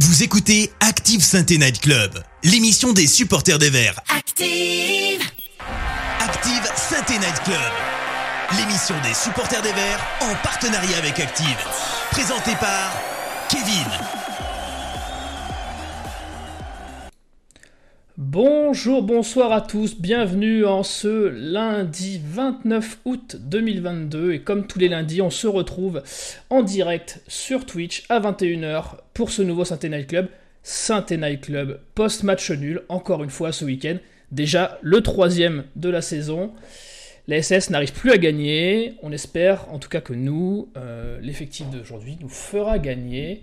Vous écoutez Active Sainte Night Club, l'émission des supporters des Verts. Active Active Sainte Night Club, l'émission des supporters des Verts en partenariat avec Active. Présentée par Kevin. Bonjour, bonsoir à tous, bienvenue en ce lundi 29 août 2022 et comme tous les lundis on se retrouve en direct sur Twitch à 21h pour ce nouveau Saint Night Club, Saint Night Club post-match nul, encore une fois ce week-end, déjà le troisième de la saison. La SS n'arrive plus à gagner, on espère en tout cas que nous, euh, l'effectif d'aujourd'hui nous fera gagner.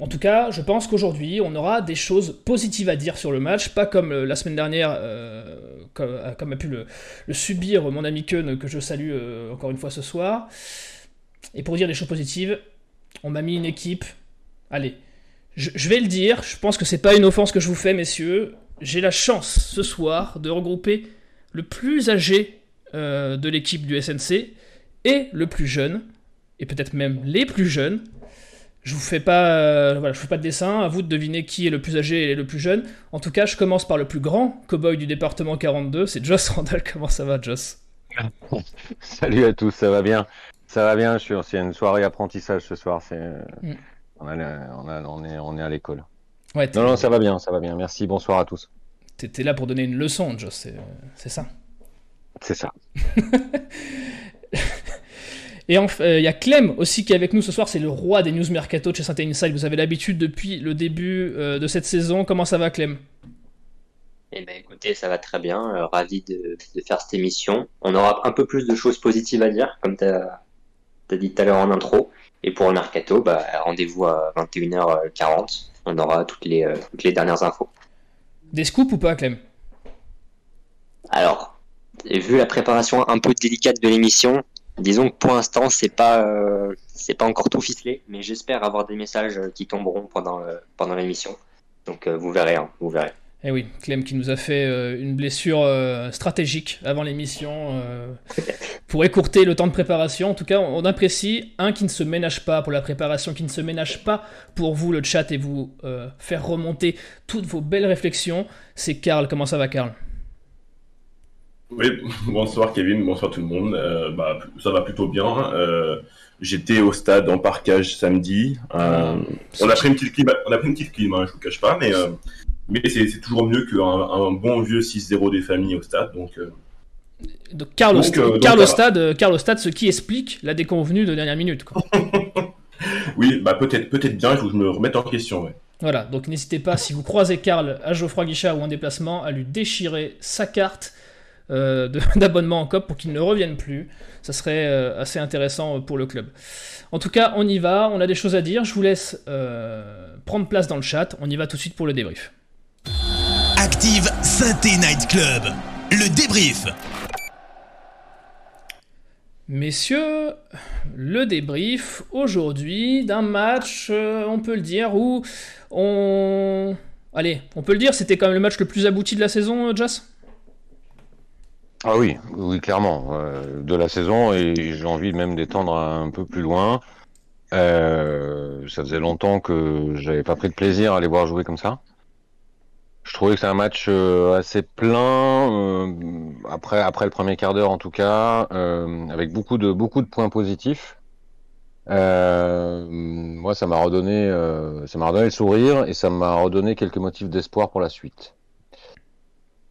En tout cas, je pense qu'aujourd'hui, on aura des choses positives à dire sur le match, pas comme euh, la semaine dernière, euh, comme, euh, comme a pu le, subir mon ami Keun, que je salue encore une fois ce soir. Et pour dire des choses positives, on m'a mis une équipe. Allez, je, vais le dire, je pense que c'est pas une offense que je vous fais, messieurs. J'ai la chance ce soir de regrouper le plus âgé de l'équipe du SNC et le plus jeune, et peut-être même les plus jeunes. Je vous fais pas, euh, voilà, je fais pas de dessin. À vous de deviner qui est le plus âgé et le plus jeune. En tout cas, je commence par le plus grand cowboy du département 42. C'est Joss Randall. Comment ça va, Joss? Salut à tous, ça va bien Ça va bien, je suis c'est une soirée apprentissage ce soir. C'est, Mm. on, a le- on, a- on est, on est à l'école. Ouais, Non, non, ça va bien, ça va bien. Merci, bonsoir à tous. t'es là pour donner une leçon, Joss. C'est, c'est ça. C'est ça. Et enfin, il y a Clem aussi qui est avec nous ce soir. C'est le roi des news mercato de chez Saint Inside. Vous avez l'habitude depuis le début euh, de cette saison. Comment ça va, Clem? Eh ben, écoutez, ça va très bien. euh, ravi de, de faire cette émission. On aura un peu plus de choses positives à dire, comme tu as, dit tout à l'heure en intro. Et pour le mercato, bah, rendez-vous à 21h40. On aura toutes les, euh, toutes les dernières infos. Des scoops ou pas, Clem? Alors, vu la préparation un peu délicate de l'émission, disons que pour l'instant, c'est pas, euh, c'est pas encore tout ficelé, mais j'espère avoir des messages euh, qui tomberont pendant, euh, pendant l'émission. Donc, vous verrez, hein, vous verrez. Eh oui, Clem qui nous a fait une blessure stratégique avant l'émission pour écourter le temps de préparation. En tout cas, on apprécie un qui ne se ménage pas pour la préparation, qui ne se ménage pas pour vous le chat et vous faire remonter toutes vos belles réflexions. C'est Karl. Comment ça va, Karl? Oui, bonsoir Kevin, bonsoir tout le monde. Euh, bah, ça va plutôt bien. Euh, J'étais au stade en parcage samedi. Euh, on a pris une petite clim, on a pris une petite clim, hein, je vous cache pas, mais mais c'est toujours mieux qu'un un bon vieux 6-0 des familles au stade. Donc Donc, Karl, au, Donc, donc, stade, Karl au stade, ce qui explique la déconvenue de dernière minute. quoi. oui, bah peut-être peut-être bien. Il faut que je me remette en question. Ouais. Voilà, donc n'hésitez pas, si vous croisez Karl à Geoffroy Guichard ou en déplacement, à lui déchirer sa carte euh, d'abonnement en COP pour qu'il ne revienne plus. Ça serait euh, assez intéressant euh, pour le club. En tout cas, on y va, on a des choses à dire. Je vous laisse euh, prendre place dans le chat. On y va tout de suite pour le débrief. Active Sainte Night Club, le débrief. Messieurs, le débrief aujourd'hui d'un match, on peut le dire, où on... Allez, on peut le dire, c'était quand même le match le plus abouti de la saison, Joss? Ah oui, oui, clairement, euh, de la saison, et j'ai envie même d'étendre un peu plus loin. Euh, ça faisait longtemps que j'avais pas pris de plaisir à les voir jouer comme ça. Je trouvais que c'est un match euh, assez plein, euh, après, après le premier quart d'heure en tout cas, avec beaucoup de, beaucoup de points positifs. Moi, ça m'a redonné, ça m'a redonné le sourire et ça m'a redonné quelques motifs d'espoir pour la suite.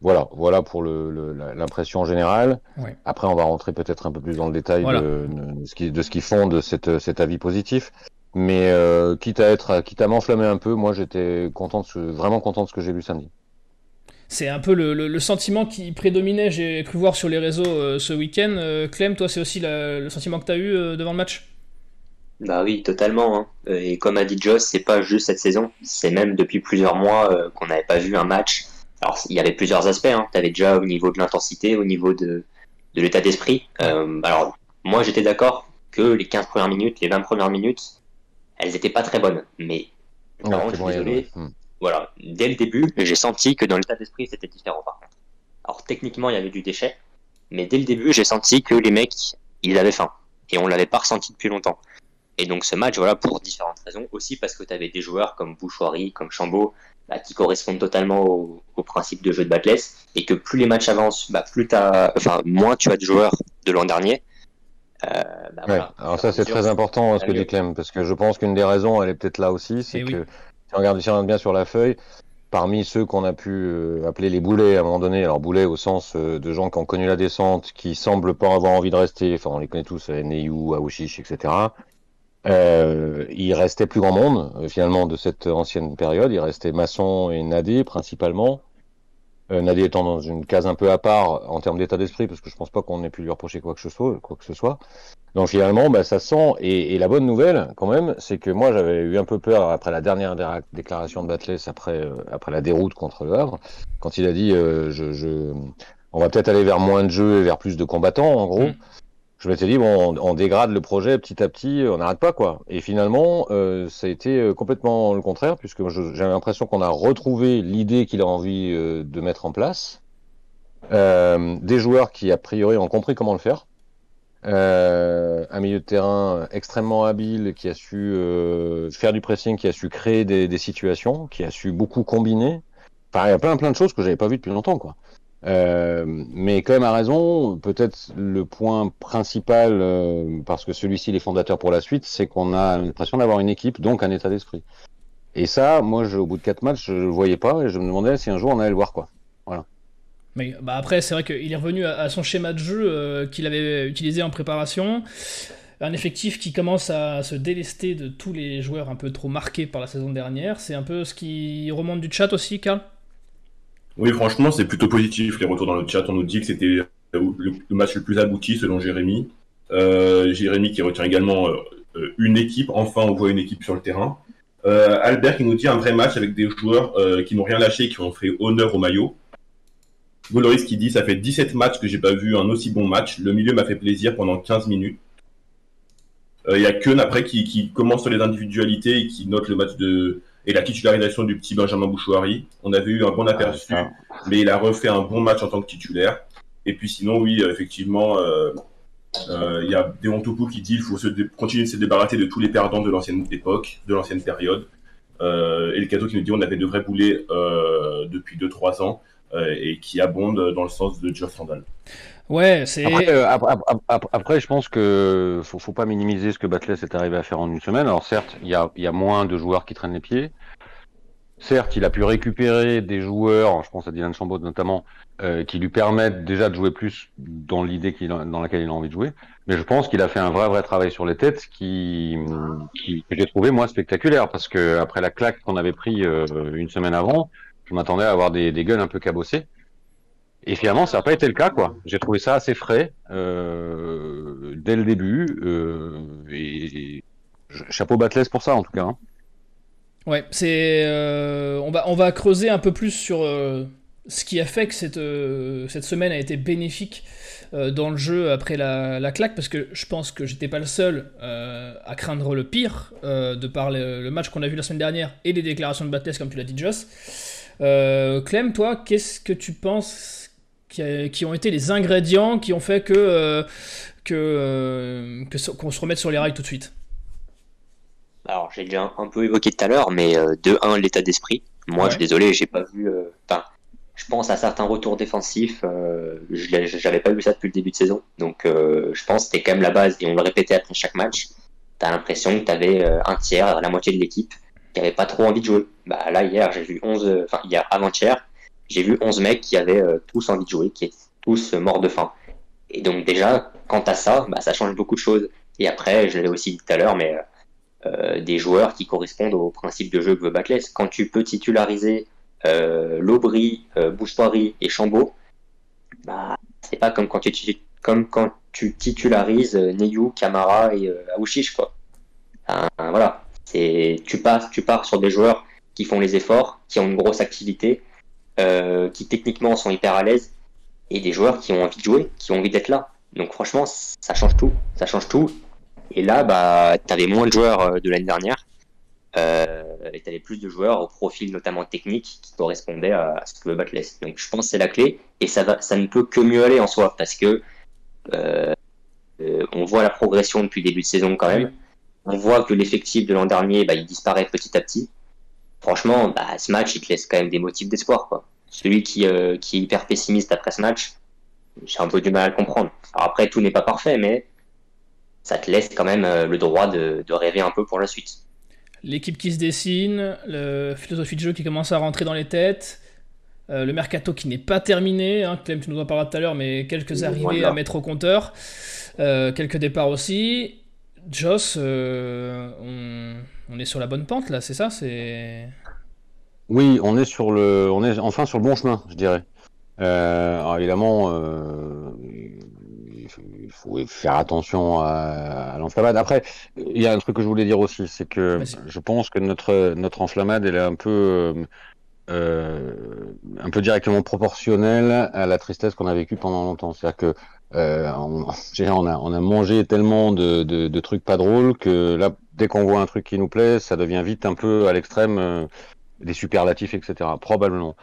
Voilà, voilà pour le- le- la- l'impression générale. Ouais. Après, on va rentrer peut-être un peu plus dans le détail Voilà. de, de ce qui, de ce qui fonde cette, cet avis positif. Mais euh, quitte à être, quitte à m'enflammer un peu, moi j'étais content, de ce- vraiment content de ce que j'ai vu samedi. C'est un peu le, le- le sentiment qui prédominait, j'ai cru voir sur les réseaux euh, ce week-end. Euh, Clem, toi, c'est aussi la- le sentiment que tu as eu euh, devant le match? Bah oui, totalement. hein. Et comme a dit Joss, c'est pas juste cette saison, c'est même depuis plusieurs mois euh, qu'on n'avait pas vu un match. Alors il y avait plusieurs aspects. Hein. Tu avais déjà au niveau de l'intensité, au niveau de, de l'état d'esprit. Euh, alors moi j'étais d'accord que les 15 premières minutes, les 20 premières minutes, elles étaient pas très bonnes. Mais Ouais, je suis désolé. ouais. Hmm. voilà, dès le début, j'ai senti que dans l'état d'esprit c'était différent par contre. Alors techniquement il y avait du déchet, mais dès le début j'ai senti que les mecs ils avaient faim et on l'avait pas ressenti depuis longtemps. Et donc ce match, voilà, pour différentes raisons, aussi parce que tu avais des joueurs comme Bouchoirie, comme Chambaud, bah, qui correspondent totalement au, principe de jeu de Batless, et que plus les matchs avancent, bah, plus as, enfin, moins tu as de joueurs de l'an dernier. Euh, bah, ouais. Alors ça c'est très important ce que dit Clem, parce que je pense qu'une des raisons, elle est peut-être là aussi, c'est eh que si on, regarde, si on regarde bien sur la feuille, parmi ceux qu'on a pu euh, appeler les boulets à un moment donné, alors boulets au sens euh, de gens qui ont connu la descente, qui semblent pas avoir envie de rester, enfin on les connaît tous, Neyou, Aouchiche, etc. Euh, il restait plus grand monde euh, finalement de cette ancienne période. Il restait Masson et Nadé principalement. Euh, Nadé étant dans une case un peu à part en termes d'état d'esprit, parce que je pense pas qu'on ait pu lui reprocher quoi que ce soit. Quoi que ce soit. Donc finalement, bah, ça sent. Et, et, la bonne nouvelle, quand même, c'est que moi j'avais eu un peu peur après la dernière déclaration de Batles, après euh, après la déroute contre le Havre, quand il a dit euh, je, je, on va peut-être aller vers moins de jeux et vers plus de combattants, en gros. Mm je m'étais dit bon, on, dégrade le projet petit à petit, on n'arrête pas quoi. Et finalement, euh, ça a été euh, complètement le contraire, puisque j'avais l'impression qu'on a retrouvé l'idée qu'il a envie euh, de mettre en place, euh, des joueurs qui a priori ont compris comment le faire, un milieu de terrain extrêmement habile qui a su faire du pressing, qui a su créer des, des, situations, qui a su beaucoup combiner. Enfin, il y a plein plein de choses que j'avais pas vues depuis longtemps quoi. Euh, mais quand même a raison, peut-être le point principal, euh, parce que celui-ci est fondateur pour la suite, c'est qu'on a l'impression d'avoir une équipe, donc un état d'esprit. Et ça, moi, au bout de quatre matchs, je le voyais pas et je me demandais si un jour on allait le voir quoi. Voilà. Mais bah après, c'est vrai qu'il est revenu à, son schéma de jeu euh, qu'il avait utilisé en préparation. Un effectif qui commence à se délester de tous les joueurs un peu trop marqués par la saison dernière. C'est un peu ce qui remonte du chat aussi, Karl? Oui, franchement, c'est plutôt positif. Les retours dans le chat, on nous dit que c'était le, match le plus abouti selon Jérémy. Euh, Jérémy qui retient également euh, une équipe. Enfin, on voit une équipe sur le terrain. Euh, Albert qui nous dit un vrai match avec des joueurs qui n'ont rien lâché, qui ont fait honneur au maillot. Goloris qui dit ça fait 17 matchs que j'ai pas vu un aussi bon match. Le milieu m'a fait plaisir pendant 15 minutes. Il y a Keun après qui, qui commence sur les individualités et qui note le match de, et la titularisation du petit Benjamin Bouchouari. On avait eu un bon aperçu, ah, mais il a refait un bon match en tant que titulaire. Et puis sinon, oui, euh, effectivement, euh, euh, il y a Déon Toupou qui dit qu'il faut se continuer de se débarrasser de tous les perdants de l'ancienne époque, de l'ancienne période. et le cadeau qui nous dit on avait de vrais boulets depuis 2-3 ans et qui abondent dans le sens de Geoff Randall. Ouais, c'est. Après, je pense que faut, faut pas minimiser ce que Batless est arrivé à faire en une semaine. Alors certes, il y a, moins de joueurs qui traînent les pieds. Certes, il a pu récupérer des joueurs, je pense à Dylan Chambaud notamment, euh, qui lui permettent déjà de jouer plus dans l'idée dans laquelle il a envie de jouer. Mais je pense qu'il a fait un vrai vrai travail sur les têtes qui, qui que j'ai trouvé moi spectaculaire parce que après la claque qu'on avait pris euh, une semaine avant, je m'attendais à avoir des, des gueules un peu cabossées. Et finalement, ça n'a pas été le cas, quoi. J'ai trouvé ça assez frais euh, dès le début. Euh, chapeau Batless pour ça, en tout cas. Hein. Ouais, c'est. Euh, on, va, on va creuser un peu plus sur ce qui a fait que cette, cette semaine a été bénéfique dans le jeu après la, la, claque, parce que je pense que j'étais pas le seul à craindre le pire, de par le, match qu'on a vu la semaine dernière et les déclarations de Batless, comme tu l'as dit, Joss. Clem, toi, qu'est-ce que tu penses qui, ont été les ingrédients qui ont fait que euh, que euh, qu'on se remette sur les rails tout de suite Alors j'ai déjà un peu évoqué tout à l'heure, mais euh, de un l'état d'esprit. Moi, je suis désolé, j'ai pas vu. Enfin, je pense à certains retours défensifs. je j'avais pas vu ça depuis le début de saison, donc je pense que c'était quand même la base et on le répétait après chaque match. T'as l'impression que t'avais un tiers, la moitié de l'équipe qui avait pas trop envie de jouer. Bah là hier, j'ai vu 11, enfin hier avant-hier, j'ai vu 11 mecs qui avaient euh, tous envie de jouer, qui étaient tous euh, morts de faim. Et donc déjà, quant à ça, bah, ça change beaucoup de choses. Et après, je l'ai aussi dit tout à l'heure, mais euh, des joueurs qui correspondent au principe de jeu que veut Backless. Quand tu peux titulariser euh, Lobry, euh, et Chambaud, bah, c'est pas comme quand tu, comme quand tu titularises Neyou, Camara et euh, Aouchiche, quoi. voilà. C'est, tu pars, tu pars sur des joueurs qui font les efforts, qui ont une grosse activité, euh, qui techniquement sont hyper à l'aise, et des joueurs qui ont envie de jouer, qui ont envie d'être là. Donc franchement, ça change tout. Ça change tout. Et là, bah, t'avais moins de joueurs euh, de l'année dernière. Euh, et t'avais plus de joueurs au profil notamment technique qui correspondaient à ce que veut Batless. Donc je pense que c'est la clé et ça va, ça ne peut que mieux aller en soi parce que euh, on voit la progression depuis le début de saison quand même. on voit que l'effectif de l'an dernier, bah, il disparaît petit à petit. Franchement, bah, ce match, il te laisse quand même des motifs d'espoir. Quoi. Celui qui, euh, qui est hyper pessimiste après ce match, j'ai un peu du mal à le comprendre. Alors après, tout n'est pas parfait, mais ça te laisse quand même euh, le droit de, de rêver un peu pour la suite. L'équipe qui se dessine, la philosophie de jeu qui commence à rentrer dans les têtes, euh, le mercato qui n'est pas terminé, hein, Clem, tu nous en parleras tout à l'heure, mais quelques arrivées à mettre au compteur, quelques départs aussi. Joss, euh, on, est sur la bonne pente là, c'est ça C'est Oui, on est sur le, on est enfin sur le bon chemin, je dirais. alors évidemment, il faut faire attention à, l'enflammade. Après, il y a un truc que je voulais dire aussi, c'est que je pense que notre notre enflammade, elle est un peu euh, un peu directement proportionnel à la tristesse qu'on a vécue pendant longtemps. C'est-à-dire que euh, on, on, a, on a mangé tellement de, de, de, trucs pas drôles que là, dès qu'on voit un truc qui nous plaît, ça devient vite un peu à l'extrême euh, des superlatifs, etc. Probablement.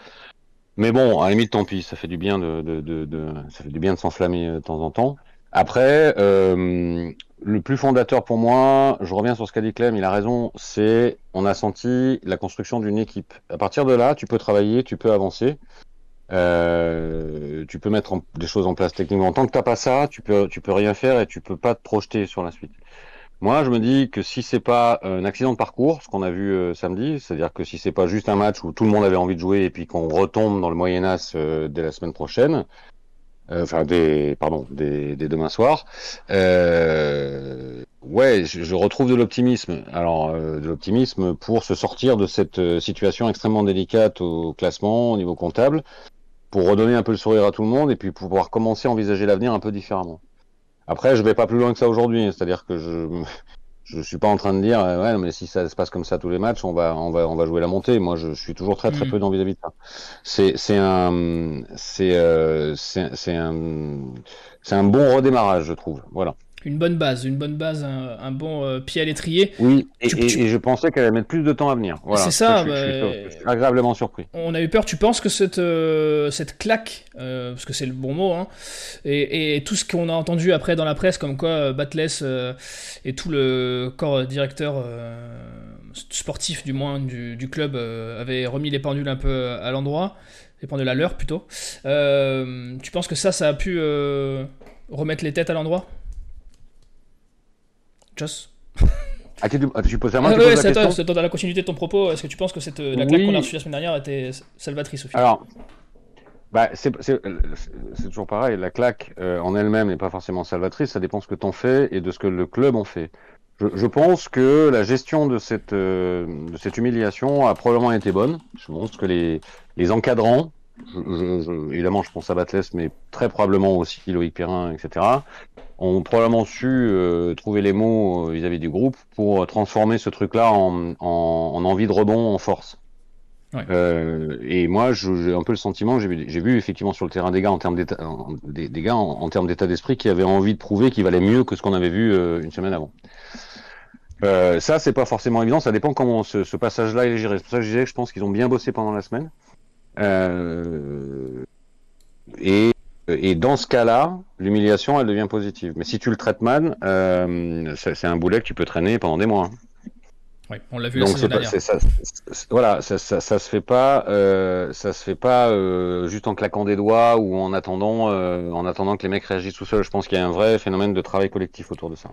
Mais bon, à la limite, tant pis, ça fait du bien de, de, ça fait du bien de s'enflammer euh, de temps en temps. Après, euh, le plus fondateur pour moi, je reviens sur ce qu'a dit Clem, il a raison, c'est on a senti la construction d'une équipe. À partir de là, tu peux travailler, tu peux avancer, euh, tu peux mettre des choses en place techniquement. Tant que t'as pas ça, tu peux tu peux rien faire et tu peux pas te projeter sur la suite. Moi, je me dis que si c'est pas un accident de parcours, ce qu'on a vu euh, samedi, c'est-à-dire que si c'est pas juste un match où tout le monde avait envie de jouer et puis qu'on retombe dans le Moyen Âge euh, dès la semaine prochaine, enfin des pardon des, des demain soir. Ouais, je, je, retrouve de l'optimisme. Alors de l'optimisme pour se sortir de cette situation extrêmement délicate au classement, au niveau comptable, pour redonner un peu le sourire à tout le monde et puis pouvoir commencer à envisager l'avenir un peu différemment. Après, je vais pas plus loin que ça aujourd'hui, c'est-à-dire que je je suis pas en train de dire euh, ouais mais si ça se passe comme ça tous les matchs on va on va on va jouer la montée moi je, suis toujours très très mm. peu dans vis-à-vis de ça c'est c'est un c'est euh, c'est c'est un c'est un bon redémarrage je trouve voilà une bonne base, une bonne base, un, bon euh, pied à l'étrier. Oui, et, je pensais qu'elle allait mettre plus de temps à venir. Voilà. C'est ça. je, suis, bah, agréablement surpris. On a eu peur. Tu penses que cette, euh, cette claque, euh, parce que c'est le bon mot, hein, et, tout ce qu'on a entendu après dans la presse, comme quoi Batless et tout le corps directeur sportif, du moins, du, du club, avaient remis les pendules un peu à l'endroit, les pendules à l'heure plutôt. tu penses que ça, ça a pu remettre les têtes à l'endroit? Joss ah, tu, tu poses la main, ah, tu la question dans la continuité de ton propos, est-ce que tu penses que cette, la claque qu'on a reçue la semaine dernière était salvatrice au final Alors, bah, c'est toujours pareil, la claque euh, en elle-même n'est pas forcément salvatrice, ça dépend ce que tu en fais et de ce que le club en fait. Je, je pense que la gestion de cette, euh, de cette humiliation a probablement été bonne. Je pense que les, les encadrants, je, je, évidemment, je pense à Batless, mais très probablement aussi Loïc Perrin, etc., ont probablement su euh, trouver les mots euh, vis-à-vis du groupe pour transformer ce truc-là en, en, en, envie de rebond, en force. Ouais. Euh, et moi, j'ai un peu le sentiment, j'ai vu, vu, effectivement sur le terrain des gars en termes d'état, des, des, gars en, en termes d'état d'esprit qui avaient envie de prouver qu'ils valaient mieux que ce qu'on avait vu euh, une semaine avant. Euh, ça, c'est pas forcément évident. Ça dépend comment ce, ce passage-là est géré. C'est pour ça que je disais que je pense qu'ils ont bien bossé pendant la semaine. Euh, et, et, dans ce cas-là, l'humiliation, elle devient positive. Mais si tu le traites mal, euh, c'est un boulet que tu peux traîner pendant des mois. Oui, on l'a vu Donc la pas, ça, voilà, ça, ça, ça, se fait pas, euh, ça se fait pas euh, juste en claquant des doigts ou en attendant, euh, en attendant que les mecs réagissent tout seuls. Je pense qu'il y a un vrai phénomène de travail collectif autour de ça.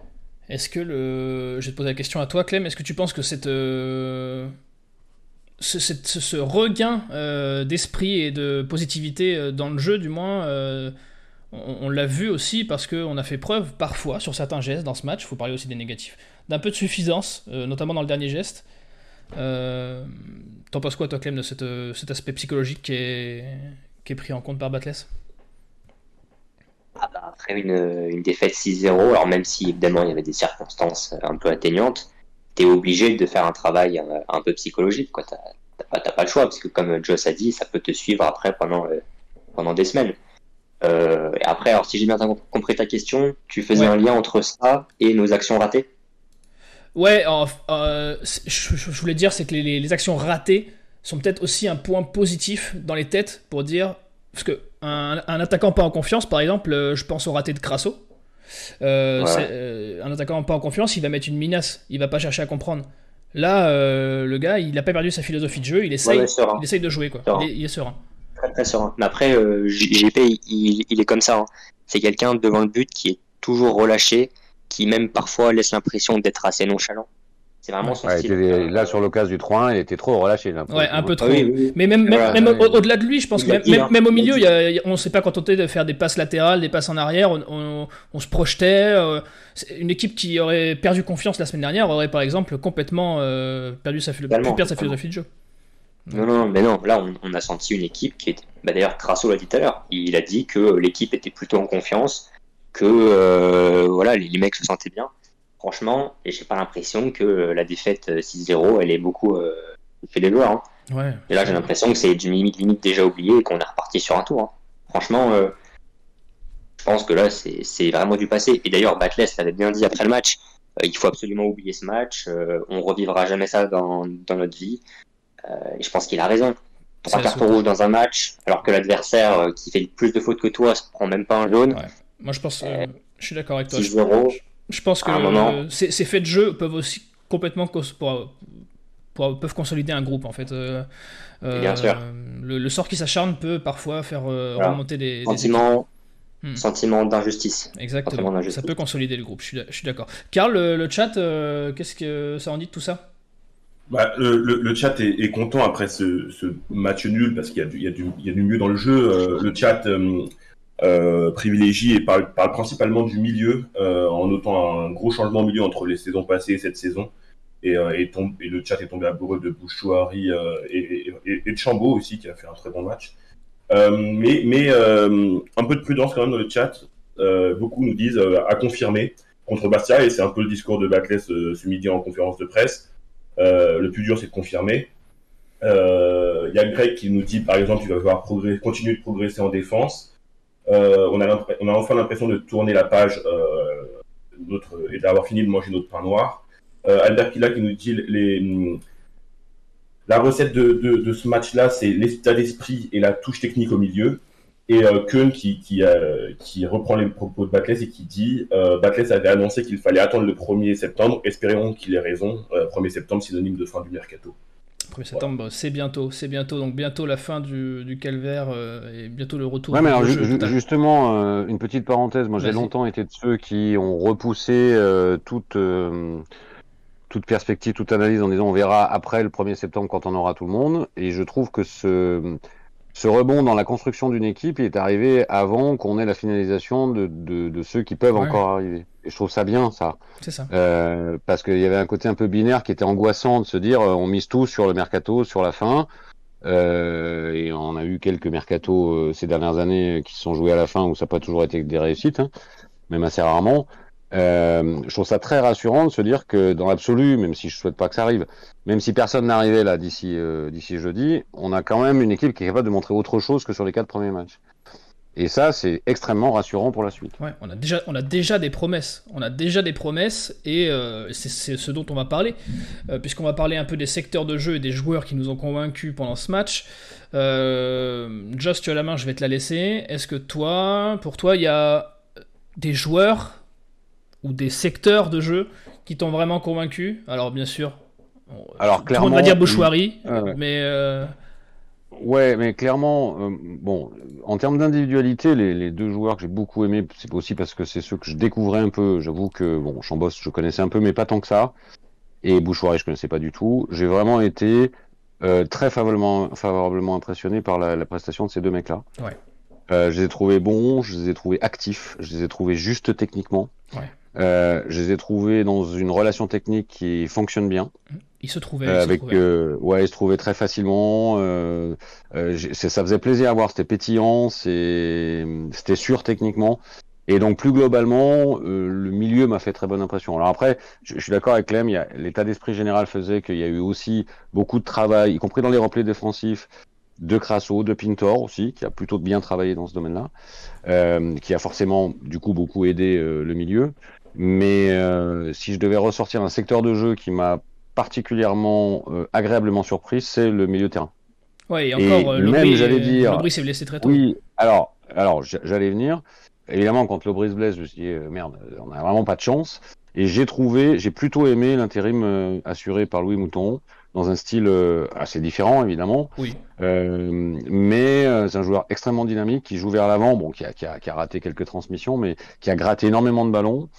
Est-ce que le, je vais te poser la question à toi, Clem. Est-ce que tu penses que cette ce, regain euh, d'esprit et de positivité euh, dans le jeu, du moins, euh, on, l'a vu aussi parce qu'on a fait preuve parfois sur certains gestes dans ce match, il faut parler aussi des négatifs, d'un peu de suffisance, notamment dans le dernier geste. T'en penses quoi, toi, Clem, de cet aspect psychologique qui est, qui est pris en compte par Batless ah bah, Après une, une défaite 6-0, alors même si évidemment il y avait des circonstances un peu atteignantes, t'es obligé de faire un travail euh, un, peu psychologique. Quoi. T'as, pas, pas le choix, parce que comme Joss a dit, ça peut te suivre après pendant, euh, pendant des semaines. Euh, et après, alors si j'ai bien compris ta question, tu faisais un lien entre ça et nos actions ratées? Ouais, euh, je, voulais dire, c'est que les, les, actions ratées sont peut-être aussi un point positif dans les têtes pour dire. Parce que un, un attaquant pas en confiance, par exemple, je pense au raté de Crasso un attaquant pas en confiance, il va mettre une minace, il va pas chercher à comprendre. Là, le gars, il a pas perdu sa philosophie de jeu, il essaye, il essaye de jouer, quoi. Il, est, serein. Très, très serein. Mais après, JP, il, il, est comme ça. Hein. C'est quelqu'un devant le but qui est toujours relâché, qui même parfois laisse l'impression d'être assez nonchalant. C'est vraiment son style. là, sur l'occasion du 3-1, il était trop relâché. Là, ouais, un peu trop. Mais même, même, au-delà de lui, je pense que même, même, au milieu, y on ne s'est pas contenté de faire des passes latérales, des passes en arrière. On, on, se projetait. Euh, une équipe qui aurait perdu confiance la semaine dernière aurait, par exemple, complètement euh, perdu sa, pu perdre sa philosophie de jeu. Non, non, mais non, là, on, a senti une équipe qui était. Bah, D'ailleurs, Crasso l'a dit tout à l'heure. Il a dit que l'équipe était plutôt en confiance, que euh, voilà, les, les mecs se sentaient bien franchement, et j'ai pas l'impression que la défaite 6-0, elle est beaucoup euh, fait les joueurs. Hein. et là, j'ai l'impression que c'est d'une limite, limite déjà oublié et qu'on est reparti sur un tour. Hein. Franchement, euh, je pense que là, c'est vraiment du passé. Et d'ailleurs, Batless l'avait bien dit après le match, euh, il faut absolument oublier ce match, on revivra jamais ça dans, dans notre vie. et je pense qu'il a raison. Trois cartons rouges dans un match, alors que l'adversaire qui fait plus de fautes que toi se prend même pas un jaune. Moi, je pense, je suis d'accord avec toi. 6-0. Je pense que ces, faits de jeu peuvent aussi complètement peuvent consolider un groupe en fait. Euh, Bien euh, sûr. Le, sort qui s'acharne peut parfois faire euh, remonter des, sentiments. Hmm. Sentiment d'injustice. Exactement. Ça peut consolider le groupe. Je suis, d'accord. Karl, le, chat, qu'est-ce que ça en dit de tout ça? Bah, le, chat est, content après ce, match nul parce qu'il y, y, a du mieux dans le jeu. le chat euh, privilégie et parle, principalement du milieu, euh, en notant un gros changement au milieu entre les saisons passées et cette saison. Et, euh, et, et le chat est tombé amoureux de Bouchouari et, et, de Chambaud aussi, qui a fait un très bon match. mais mais un peu de prudence quand même dans le chat. beaucoup nous disent à confirmer contre Bastia, et c'est un peu le discours de Backless ce midi en conférence de presse. le plus dur, c'est de confirmer. Il y a Greg qui nous dit, par exemple, qu'il va devoir continuer de progresser en défense. Euh, on, a enfin l'impression de tourner la page euh, et d'avoir fini de manger notre pain noir. Euh, Albert Pila qui nous dit les, la recette de, ce match-là, c'est l'état d'esprit et la touche technique au milieu. Et euh, Kuhn qui, reprend les propos de Batless et qui dit euh, avait annoncé qu'il fallait attendre le 1er septembre. Espérons qu'il ait raison. 1er septembre, synonyme de fin du mercato. 1er septembre, c'est bientôt, c'est bientôt, donc bientôt la fin du, calvaire euh, et bientôt le retour. Ouais, mais alors justement, euh, une petite parenthèse, moi j'ai longtemps été de ceux qui ont repoussé euh, toute, toute perspective, toute analyse en disant on verra après le 1er septembre quand on aura tout le monde, et je trouve que ce, ce rebond dans la construction d'une équipe est arrivé avant qu'on ait la finalisation de, de, ceux qui peuvent encore arriver. Et je trouve ça bien, ça. C'est ça. Euh, parce qu'il y avait un côté un peu binaire qui était angoissant de se dire euh, on mise tout sur le mercato, sur la fin. Euh, et on a eu quelques mercatos euh, ces dernières années qui se sont joués à la fin où ça n'a pas toujours été des réussites, hein, même assez rarement. Euh, je trouve ça très rassurant de se dire que dans l'absolu, même si je souhaite pas que ça arrive, même si personne n'arrivait là d'ici euh, d'ici jeudi, on a quand même une équipe qui est capable de montrer autre chose que sur les quatre premiers matchs. Et ça, c'est extrêmement rassurant pour la suite. Ouais, on a déjà, on a déjà des promesses. On a déjà des promesses et euh, c'est ce dont on va parler, puisqu'on va parler un peu des secteurs de jeu et des joueurs qui nous ont convaincus pendant ce match. Euh, tu as la main, je vais te la laisser. Est-ce que toi, pour toi, il y a des joueurs ou des secteurs de jeu qui t'ont vraiment convaincu Alors, bien sûr, Alors, clairement, on va dire Bouchouari, mais. Euh, ouais, mais clairement, euh, bon, en termes d'individualité, les, deux joueurs que j'ai beaucoup aimés, c'est aussi parce que c'est ceux que je découvrais un peu. J'avoue que, bon, Chambos, je connaissais un peu, mais pas tant que ça. Et Bouchouari, je connaissais pas du tout. J'ai vraiment été euh, très favorablement, favorablement impressionné par la, la prestation de ces deux mecs-là. Ouais. Je les ai trouvés bons, je les ai trouvés actifs, je les ai trouvés justes techniquement. Ouais. Euh, je les ai trouvés dans une relation technique qui fonctionne bien. Ils se trouvaient. Euh, avec, se euh, ouais, ils se trouvaient très facilement. Euh, euh ça faisait plaisir à voir. C'était pétillant, c'était sûr techniquement. Et donc plus globalement, le milieu m'a fait très bonne impression. Alors après, je, je suis d'accord avec Clem. L'état d'esprit général faisait qu'il y a eu aussi beaucoup de travail, y compris dans les replays défensifs, de Crasso, de Pintor aussi, qui a plutôt bien travaillé dans ce domaine-là, euh, qui a forcément du coup beaucoup aidé euh, le milieu. Mais euh, si je devais ressortir un secteur de jeu qui m'a particulièrement euh, agréablement surpris, c'est le milieu terrain. Ouais, et encore, le même, j'allais dire, le s'est blessé très tôt. Oui, alors, alors j'allais venir. évidemment, quand Lobris blesse, je me suis dit, euh, merde, on a vraiment pas de chance. Et j'ai trouvé, j'ai plutôt aimé l'intérim euh, assuré par Louis Mouton, dans un style euh, assez différent, évidemment. Oui. Euh, mais euh, c'est un joueur extrêmement dynamique qui joue vers l'avant, bon, qui a, qui, a, qui a raté quelques transmissions, mais qui a gratté énormément de ballons.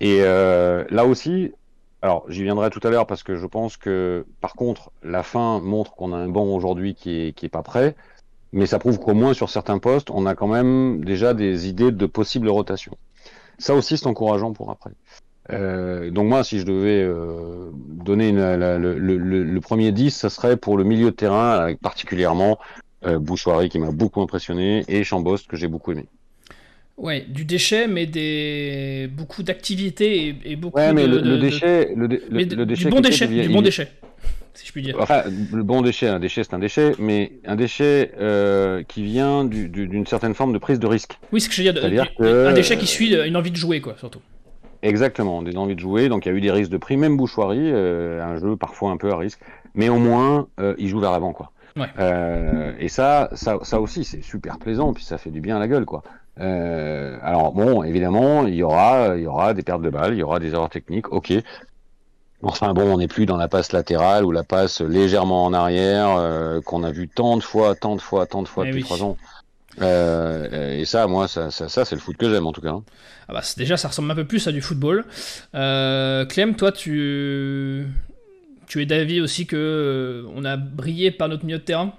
Et euh, là aussi, alors j'y viendrai tout à l'heure parce que je pense que, par contre, la fin montre qu'on a un banc aujourd'hui qui est, qui est pas prêt. Mais ça prouve qu'au moins sur certains postes, on a quand même déjà des idées de possibles rotations. Ça aussi, c'est encourageant pour après. Euh, donc moi, si je devais euh, donner une, la, le, le, le, premier 10, ça serait pour le milieu de terrain, avec particulièrement euh, Bouchoirie qui m'a beaucoup impressionné et Chambost que j'ai beaucoup aimé. Ouais, du déchet, mais des beaucoup d'activités et, et, beaucoup ouais, mais de, le, de, le déchet, dé, mais le, déchet du bon déchet, du bon déchet, si je puis dire. Enfin, le bon déchet, un déchet, c'est un déchet, mais un déchet euh, qui vient d'une du, certaine forme de prise de risque. Oui, ce que je veux dire. Un déchet qui suit une envie de jouer, quoi, surtout. Exactement, des envies de jouer. Donc il y a eu des risques de prix, même Bouchoirie, euh, un jeu parfois un peu à risque, mais au moins euh, il joue vers l'avant, quoi. Ouais. Euh, et ça, ça, ça aussi, c'est super plaisant, puis ça fait du bien à la gueule, quoi. Euh, alors bon, évidemment, il y aura, il y aura des pertes de balles, il y aura des erreurs techniques, ok. Enfin bon, on n'est plus dans la passe latérale ou la passe légèrement en arrière euh, qu'on a vu tant de fois, tant de fois, tant de fois Eh depuis oui. trois ans. Euh, et ça, moi, ça, ça, ça c'est le foot que j'aime en tout cas. hein. Ah bah, déjà, ça ressemble un peu plus à du football. Euh, Clem, toi, tu, tu es d'avis aussi que euh, on a brillé par notre milieu de terrain?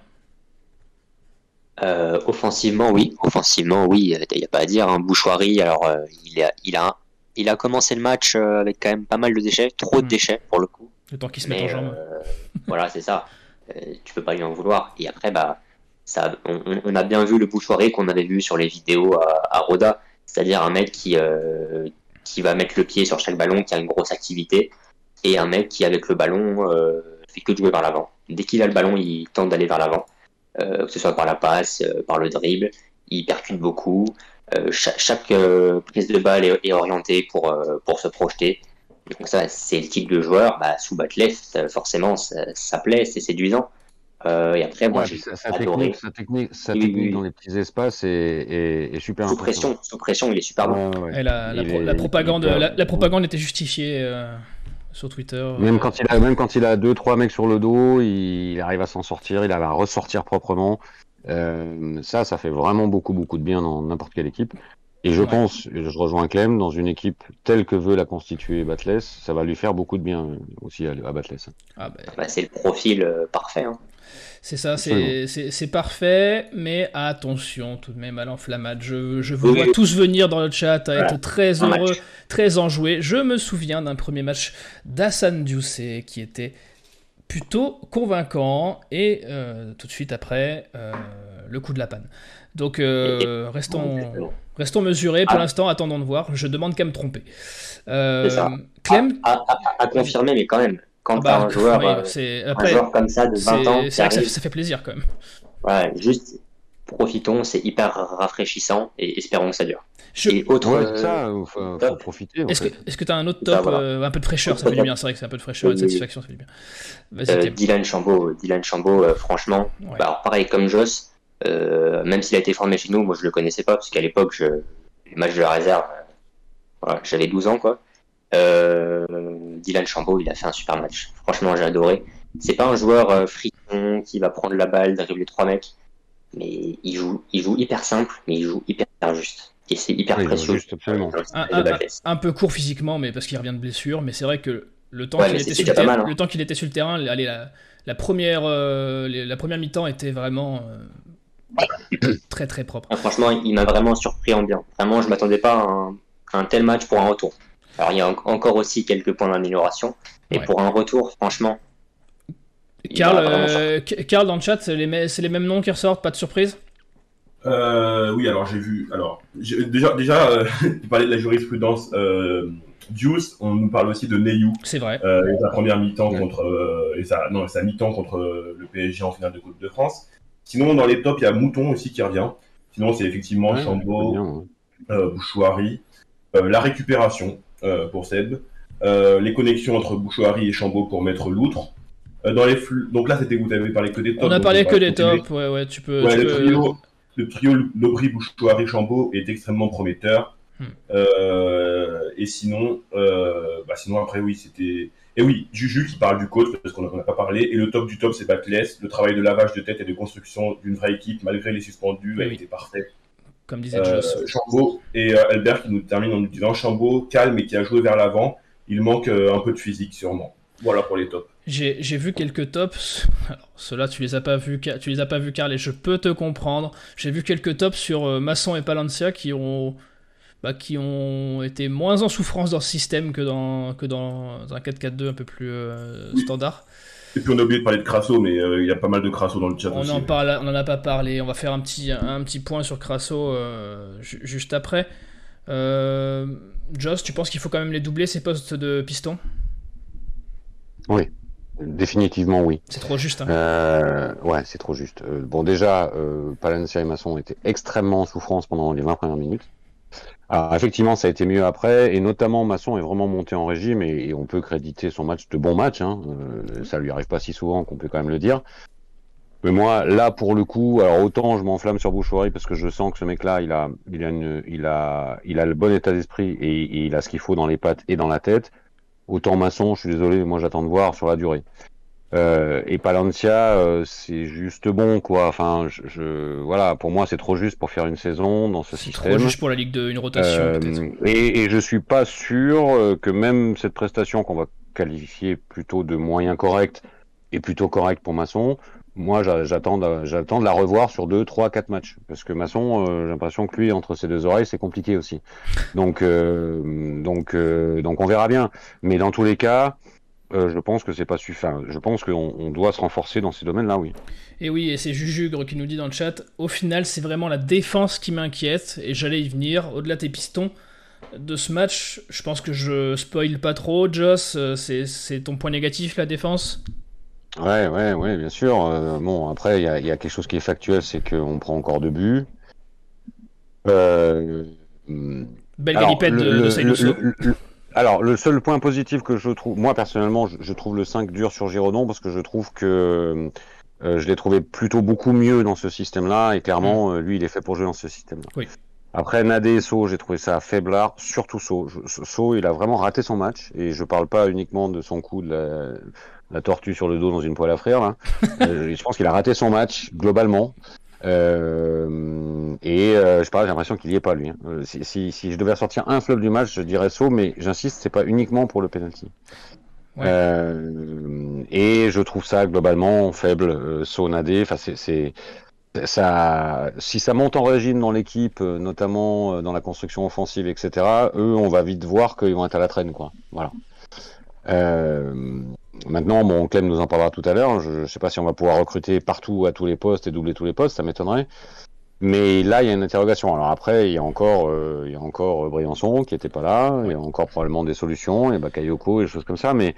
Euh, Offensivement, oui. Offensivement, oui. Il n'y a pas à dire. Hein. Bouchoirie, alors, euh, il, a, il, a, il a commencé le match euh, avec quand même pas mal de déchets, trop de Mm. déchets pour le coup. Le temps qu'il se met en jambe. euh, voilà, c'est ça. Euh, tu peux pas lui en vouloir. Et après, bah, on, a bien vu le Bouchoirie qu'on avait vu sur les vidéos à, Roda, c'est-à-dire un mec qui, euh, qui va mettre le pied sur chaque ballon, qui a une grosse activité, et un mec qui, avec le ballon, euh, fait que de jouer vers l'avant. Dès qu'il a le ballon, il tente d'aller vers l'avant, euh, que ce soit par la passe, euh, par le dribble, il percute beaucoup. Chaque prise de balle est, orientée pour, pour se projeter. Donc ça, c'est le type de joueur, bah, sous Batlef, forcément, ça, ça plaît, c'est séduisant. Euh, et après, moi, Ouais, j'ai sa, adoré. technique, sa technique, sa Oui, technique oui. dans les petits espaces est, est, est super Sous pression, sous pression, il est super bon. Ouais. La, la, Il pro- est- la propagande, il est- la, la propagande était justifiée euh, sur Twitter. Même quand il a, même quand il a deux, trois mecs sur le dos, il, il arrive à s'en sortir, il arrive à ressortir proprement. Euh, ça, ça fait vraiment beaucoup, beaucoup de bien dans n'importe quelle équipe. Et je Ouais. pense, je rejoins Clem, dans une équipe telle que veut la constituer Batless, ça va lui faire beaucoup de bien euh, aussi à, à Batless. Ah, bah, Bah, c'est le profil euh, parfait. Hein. C'est ça, c'est- parfait, mais attention tout de même à l'enflammade. Je, je vous Oui, vois tous venir dans le chat à être très Un heureux, match. très enjoués. Je me souviens d'un premier match d'Hassan Diousé qui était plutôt convaincant et euh, tout de suite après euh, le coup de la panne. Donc euh, restons, restons mesurés pour Ah. l'instant, attendons de voir. Je demande qu'à me tromper. Clem, À, à- à confirmer, mais quand même, quand bah, t'as un joueur, euh, un joueur comme ça de 20 c'est ans c'est qui vrai que ça, arrive, ça fait plaisir quand même. ouais, juste profitons, c'est hyper rafraîchissant et espérons que ça dure. Je- Et autre, Ouais, euh, ça, faut, faut profiter. Est-ce que que t'as un autre top, voilà. euh, un peu de fraîcheur, ça fait du bien. C'est vrai que c'est un peu de fraîcheur et de satisfaction, ça fait du bien. Euh. Dylan Chambaud, Dylan Chambaud, euh, franchement, Ouais. bah, alors, pareil comme Joss, euh, même s'il a été formé chez nous, moi je le connaissais pas parce qu'à l'époque, je, les matchs de la réserve, euh, voilà, j'avais 12 ans quoi. Euh, Dylan Chambaud, il a fait un super match. Franchement, j'ai adoré. C'est pas un joueur euh, friton qui va prendre la balle, dribbler trois mecs, mais il joue, il joue hyper simple, mais il joue hyper juste. Et c'est hyper Oui, précieux. juste, absolument. un, peu court physiquement, mais parce qu'il revient de blessure. Mais c'est vrai que le temps Ouais, qu'il était, hein. qu'il était sur le terrain, allez, la, la première, euh, la première mi-temps était vraiment euh, très très propre. Ah, franchement, il m'a vraiment surpris en bien. Vraiment, je m'attendais pas à un, à un tel match pour un retour. Alors, il y a en- encore aussi quelques points d'amélioration. Mais Ouais. pour un retour, franchement. vraiment euh, dans le chat, c'est les, les mêmes noms qui ressortent, pas de surprise? Euh, oui, alors j'ai vu. Alors, déjà, déjà euh, tu parlais de la jurisprudence euh, Deuce, on nous parle aussi de Neyou, C'est vrai. euh, et sa première mi-temps Ouais. contre. euh, et sa, non, sa mi-temps contre le PSG en finale de Coupe de France. Sinon, dans les tops, il y a Mouton aussi qui revient. Sinon, c'est effectivement Ouais, Chambaud, bien, ouais. euh, Bouchouari, euh, la récupération pour Seb, euh, les connexions entre Bouchouari et Chambaud pour mettre l'outre. Euh, dans les flux... Donc là, c'était vous avez parlé que des tops. On a parlé que des tops, ouais, ouais, tu peux. Ouais, tu le peux- trio, le trio Lobry, Bouchouari, Chambaud est extrêmement prometteur. Hmm. Euh, et sinon, euh, bah sinon après oui, c'était et oui, Juju qui parle du coach parce qu'on n'en a pas parlé. Et le top du top, c'est Batless. Le travail de lavage de tête et de construction d'une vraie équipe malgré les suspendus a été parfait. Comme disait euh, Chambaud et euh, Albert qui nous termine en nous disant Chambaud calme et qui a joué vers l'avant. Il manque un peu de physique sûrement. Voilà pour les tops. J'ai vu quelques tops. Alors, ceux-là, tu les as pas vus, tu les as pas vus, Carl, et je peux te comprendre. J'ai vu quelques tops sur euh, Masson et Palencia qui ont, bah, qui ont été moins en souffrance dans ce système que dans, que dans un 4-4-2 un peu plus euh, standard. Et puis on a oublié de parler de Crasso, mais euh, il y a pas mal de Crasso dans le chat on aussi. En parle, on n'en a pas parlé. On va faire un petit, un petit point sur Crasso juste après. Joss, tu penses qu'il faut quand même les doubler ces postes de piston? Oui. Définitivement oui. C'est trop juste. Hein. Euh, ouais, c'est trop juste. Euh, bon, déjà, euh, Palencia et Masson étaient extrêmement en souffrance pendant les 20 premières minutes. Alors, effectivement, ça a été mieux après, et notamment Masson est vraiment monté en régime, et, on peut créditer son match de bon match. Hein. Euh, ça lui arrive pas si souvent qu'on peut quand même le dire. Mais moi, là, pour le coup, alors autant je m'enflamme sur Bouchoirie parce que je sens que ce mec-là, il a, il a, il a, le bon état d'esprit et il a ce qu'il faut dans les pattes et dans la tête. Autant Masson, je suis désolé, moi j'attends de voir sur la durée. Euh, et Palencia, euh, c'est juste bon, quoi. Enfin, je, voilà, pour moi, c'est trop juste pour faire une saison dans ce système. Trop juste pour la Ligue de une rotation. Euh, et, et je suis pas sûr euh, que même cette prestation qu'on va qualifier plutôt de moyen correct et plutôt correct pour Masson, moi, j'attends de, j'attends de la revoir sur 2, 3, 4 matchs. Parce que Masson, euh, j'ai l'impression que lui, entre ses deux oreilles, c'est compliqué aussi. Donc, euh, donc, euh, donc, on verra bien. Mais dans tous les cas, je pense que c'est pas suffisant. Je pense qu'on on doit se renforcer dans ces domaines-là, oui. Et oui, et c'est Jujugre qui nous dit dans le chat au final, c'est vraiment la défense qui m'inquiète. Et j'allais y venir. Au-delà des pistons de ce match, je pense que je spoil pas trop. Joss, c'est ton point négatif, la défense? Ouais, ouais, ouais, bien sûr. Euh, bon, après, il y a, y a, quelque chose qui est factuel, c'est qu'on prend encore deux buts. Euh, Belle galipette de, alors, le seul point positif que je trouve, moi personnellement, je, trouve le 5 dur sur Girodon parce que je trouve que euh, je l'ai trouvé plutôt beaucoup mieux dans ce système-là et clairement, mm. lui, il est fait pour jouer dans ce système-là. Oui. Après Nadé et So, j'ai trouvé ça faiblard, surtout So. So, il a vraiment raté son match et je parle pas uniquement de son coup de la la tortue sur le dos dans une poêle à frire. Là. Euh, je pense qu'il a raté son match globalement. Euh, et euh, je pas, j'ai l'impression qu'il y est pas lui. Hein. Euh, si, si, si, je devais sortir un flop du match, je dirais saut, mais j'insiste, c'est pas uniquement pour le penalty. Ouais. Euh, et je trouve ça globalement faible, saut nadé. Enfin, c'est ça. Si ça monte en régime dans l'équipe, notamment dans la construction offensive, etc. Eux, on va vite voir qu'ils vont être à la traîne, quoi. Voilà. Euh, Maintenant, bon, Clem nous en parlera tout à l'heure. Je ne sais pas si on va pouvoir recruter partout à tous les postes et doubler tous les postes, ça m'étonnerait. Mais là, il y a une interrogation. Alors après, il y a encore, euh, il y a encore euh, Briançon qui était pas là. Il y a encore probablement des solutions, et Bakayoko et des choses comme ça. Mais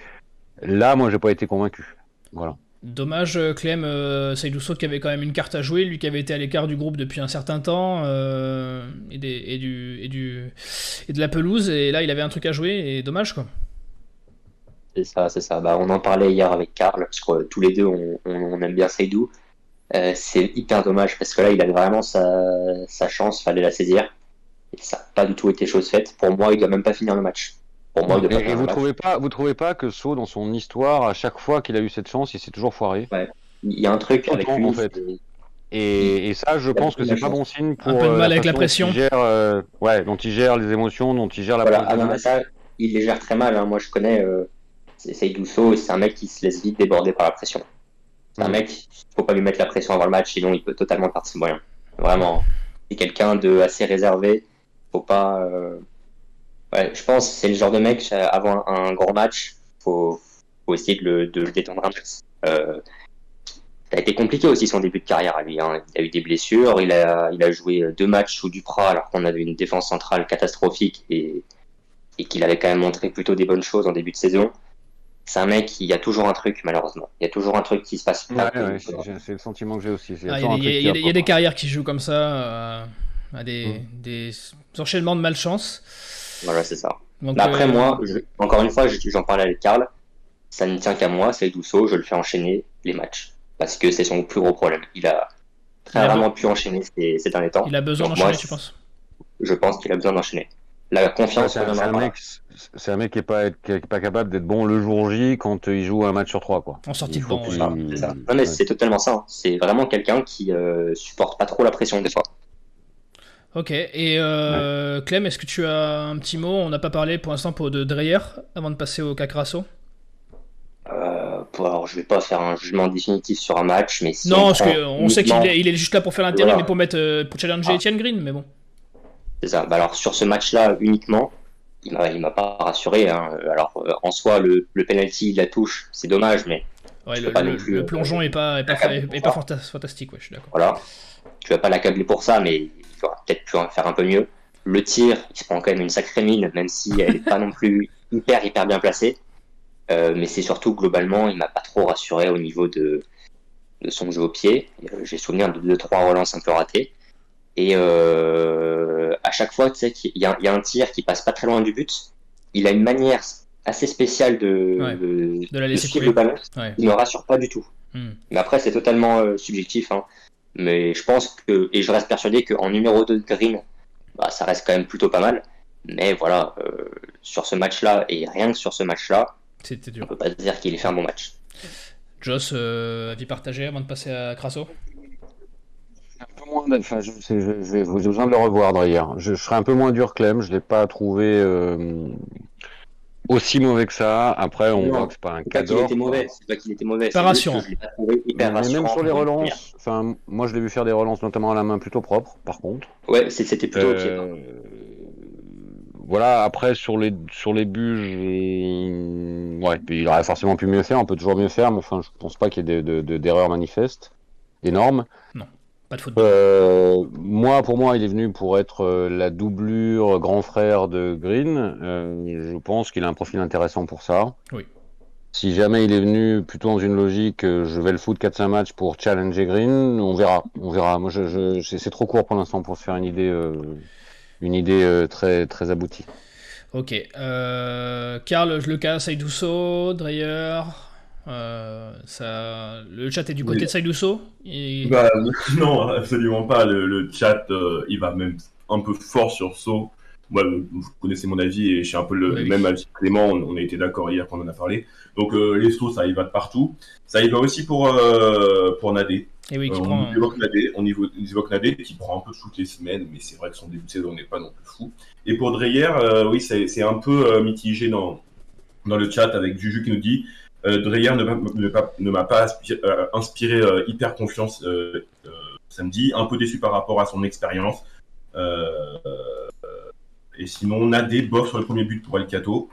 là, moi, j'ai pas été convaincu. Voilà. Dommage, euh, Clem, euh, Saïdou qui avait quand même une carte à jouer, lui qui avait été à l'écart du groupe depuis un certain temps, et, du, et, du, et de la pelouse, et là il avait un truc à jouer, et dommage quoi. C'est ça, c'est ça. Bah, on en parlait hier avec Karl, parce que tous les deux, on, aime bien Seydou. Euh, c'est hyper dommage, parce que là, il a vraiment sa, sa chance, fallait la saisir. Et ça n'a pas du tout été chose faite. Pour moi, il doit même pas finir le match. Pour moi, il et, vous trouvez pas, vous trouvez pas que So, dans son histoire, à chaque fois qu'il a eu cette chance, il s'est toujours foiré? Ouais. Il y a un truc avec lui. En fait. Et, et, ça, je pense que c'est pas bon signe pour. Un peu de mal avec la pression. Gère, euh, ouais, dont il gère les émotions, dont il gère la voilà. Ah, ça, il les gère très mal. Hein. Moi, je connais. Euh, c'est Seydouceau, c'est un mec qui se laisse vite déborder par la pression. C'est un mec, il faut pas lui mettre la pression avant le match, sinon il peut totalement perdre ses moyens. Vraiment, c'est quelqu'un de assez réservé. Faut pas. Euh... Ouais, je pense c'est le genre de mec avant un grand match, faut, faut essayer de le, de le détendre un peu. Euh... Ça a été compliqué aussi son début de carrière à lui. Hein. Il a eu des blessures, il a, il a joué deux matchs sous Duprat alors qu'on avait une défense centrale catastrophique et, et qu'il avait quand même montré plutôt des bonnes choses en début de saison c'est un mec, il y a toujours un truc, malheureusement. Il y a toujours un truc qui se passe. Ouais, c'est le sentiment que j'ai aussi. Ah, il y, a des carrières qui jouent comme ça, euh, à des, mm. des, enchaînements de malchance. Voilà, c'est ça. après, euh, moi, encore une fois, j'en parlais avec Karl, ça ne tient qu'à moi, c'est Douceau, je le fais enchaîner les matchs. Parce que c'est son plus gros problème. Il a très rarement pu enchaîner ces, ces, derniers temps. Il a besoin d'enchaîner, tu penses? Je pense qu'il a besoin d'enchaîner. La confiance, c'est un, mec, c'est un mec qui est pas, qui est pas capable d'être bon le jour J quand il joue un match sur trois, quoi. En sortie de banc. Non, mais c'est totalement ça. C'est vraiment quelqu'un qui euh, supporte pas trop la pression des fois. Ok, et euh, Clem, est-ce que tu as un petit mot? On n'a pas parlé pour l'instant pour de Dreyer avant de passer au Cacrasso euh, alors, je vais pas faire un jugement définitif sur un match, mais non, parce qu'on sait qu'il est, il est, juste là pour faire l'intérim mais pour mettre euh, pour challenger ah. Etienne Green, mais bon. C'est ça. Bah alors sur ce match-là uniquement, il m'a, il m'a pas rassuré. Hein. Alors euh, en soi, le, le penalty, la touche, c'est dommage, mais ouais, le, le, plongeon est pas, est pas, est pas fantastique, ouais, je suis d'accord. Voilà. Tu vas pas l'accabler pour ça, mais il aurait peut-être pu faire un peu mieux. Le tir, il se prend quand même une sacrée mine, même si elle n'est pas non plus hyper hyper bien placée. Euh, mais c'est surtout globalement, il m'a pas trop rassuré au niveau de, de son jeu au pied. Euh, j'ai souvenir de deux trois relances un peu ratées. Et euh, à chaque fois, tu sais qu'il y, y, a un tir qui passe pas très loin du but. Il a une manière assez spéciale de, de, la laisser suivre le ballon. Il ne rassure pas du tout. Hmm. Mais après, c'est totalement euh, subjectif. Hein. Mais je pense que, et je reste persuadé qu'en numéro 2 de Green, bah, ça reste quand même plutôt pas mal. Mais voilà, euh, sur ce match-là, et rien que sur ce match-là. On peut pas dire qu'il ait fait un bon match. Joss, avis partagé avant de passer à Crasso? Un peu moins, enfin, je, je, je, vais besoin de le revoir d'ailleurs. Je, je serai un peu moins dur Clem, je l'ai pas trouvé euh, aussi mauvais que ça. Après, on voit que c'est pas un cadeau. C'est pas qu'il était mauvais, c'est pas qu'il était mauvais. Pas rassurant. Hyper même sur les relances, enfin, moi je l'ai vu faire des relances notamment à la main plutôt propre, par contre. Ouais, c'était plutôt euh, ok voilà, après sur les sur les buts, ouais, il aurait forcément pu mieux faire, on peut toujours mieux faire, mais enfin, je pense pas qu'il y ait d'erreurs de, manifestes énormes. Non, pas de faute. Euh, moi, pour moi, il est venu pour être euh, la doublure grand frère de Green. Euh, je pense qu'il a un profil intéressant pour ça. Oui. Si jamais il est venu plutôt dans une logique, je vais le foot 4-5 matchs pour challenger Green, on verra. On verra. Moi, je, je c'est trop court pour l'instant pour se faire une idée une idée très, très aboutie. Ok. Karl, le cas, Saïdousso, Dreyer. Euh, ça... Le chat est du côté de Saïdousso et... bah, Non, absolument pas. Le, chat, il va même un peu fort sur So. Moi, vous connaissez mon avis et je suis un peu le même avis Clément. On, a été d'accord hier quand on en a parlé. Donc, les So, ça y va de partout. Ça y va aussi pour, pour Nadé. Et oui, qui euh, prend... on, évoque Nadé, on, évoque Nadé, qui prend un peu toutes les semaines, mais c'est vrai que son début de saison n'est pas non plus fou. Et pour Dreyer, euh, oui, c'est un peu euh, mitigé dans, dans le chat avec Juju qui nous dit Dreyer ne m'a pas inspiré, hyper confiance samedi, un peu déçu par rapport à son expérience. et sinon, Nadé bof sur le premier but pour El Cato.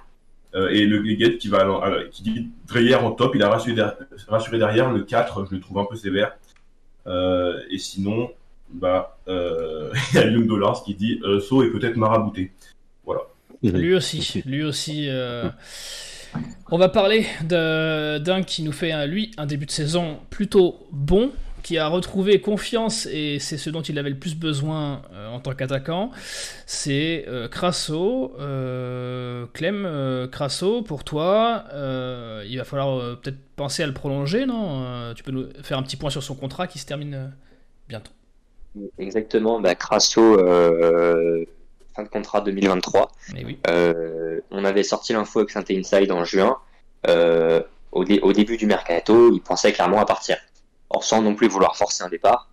et le Guet qui, va, qui dit Dreyer en top, il a rassuré, rassuré derrière. Le 4, je le trouve un peu sévère. Euh, et sinon, bah, euh, il y a Lune Dollars qui dit euh, So est peut-être marabouté. Voilà. Lui aussi, lui aussi. On va parler d'un qui nous fait, lui, un début de saison plutôt bon, qui a retrouvé confiance, et c'est ce dont il avait le plus besoin en tant qu'attaquant, c'est euh, Crasso. Clem, Crasso, pour toi, il va falloir peut-être penser à le prolonger, non? Euh, Tu peux nous faire un petit point sur son contrat qui se termine euh, bientôt. Exactement, bah, Crasso, euh, fin de contrat 2023. Eh on avait sorti l'info avec Saint Inside en juin. Au, au, début du mercato, il pensait clairement à partir. Or, sans non plus vouloir forcer un départ.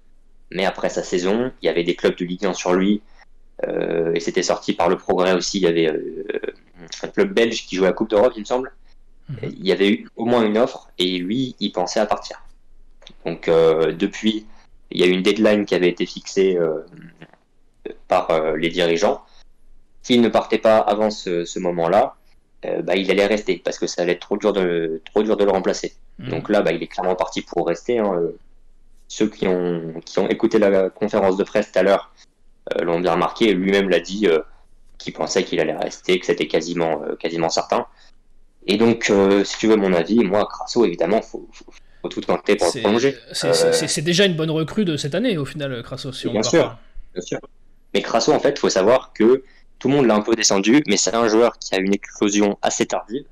Mais après sa saison, il y avait des clubs de Ligue 1 sur lui. et c'était sorti par le progrès aussi. Il y avait un club belge qui jouait à la Coupe d'Europe, il me semble. Mhm. Il y avait eu au moins une offre et lui, il pensait à partir. Donc euh, depuis, il y a eu une deadline qui avait été fixée euh, par euh, les dirigeants. S'il ne partait pas avant ce, moment-là, bah, il allait rester parce que ça allait être trop dur de, trop dur de le remplacer. Mhm. Donc là, bah, il est clairement parti pour rester. Hein. Ceux qui ont, qui ont écouté la conférence de presse tout à l'heure l'ont bien remarqué. Lui-même l'a dit qu'il pensait qu'il allait rester, que c'était quasiment, quasiment certain. Et donc, euh, si tu veux mon avis, moi, Crasso, évidemment, faut, faut, tout tenter pour le prolonger. Euh, c'est déjà une bonne recrue de cette année, au final, Crasso, si bien sûr, bien sûr. Mais Crasso, en fait, il faut savoir que tout le monde l'a un peu descendu, mais c'est un joueur qui a une éclosion assez tardive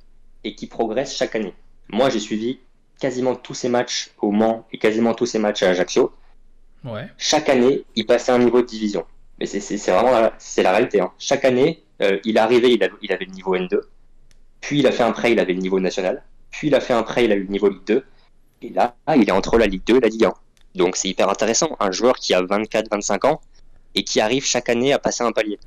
et qui progresse chaque année. Moi, j'ai suivi quasiment tous ses matchs au Mans et quasiment tous ses matchs à Ajaccio. chaque année, il passait un niveau de division. Mais c'est vraiment c'est la réalité. Hein. Chaque année, euh, il arrivé, il, il, avait le niveau N2. Puis il a fait un prêt, il avait le niveau national. Puis il a fait un prêt, il a eu le niveau Ligue 2. Et là, il est entre la Ligue 2 et la Ligue 1. Donc c'est hyper intéressant. Un joueur qui a 24-25 ans et qui arrive chaque année à passer un palier.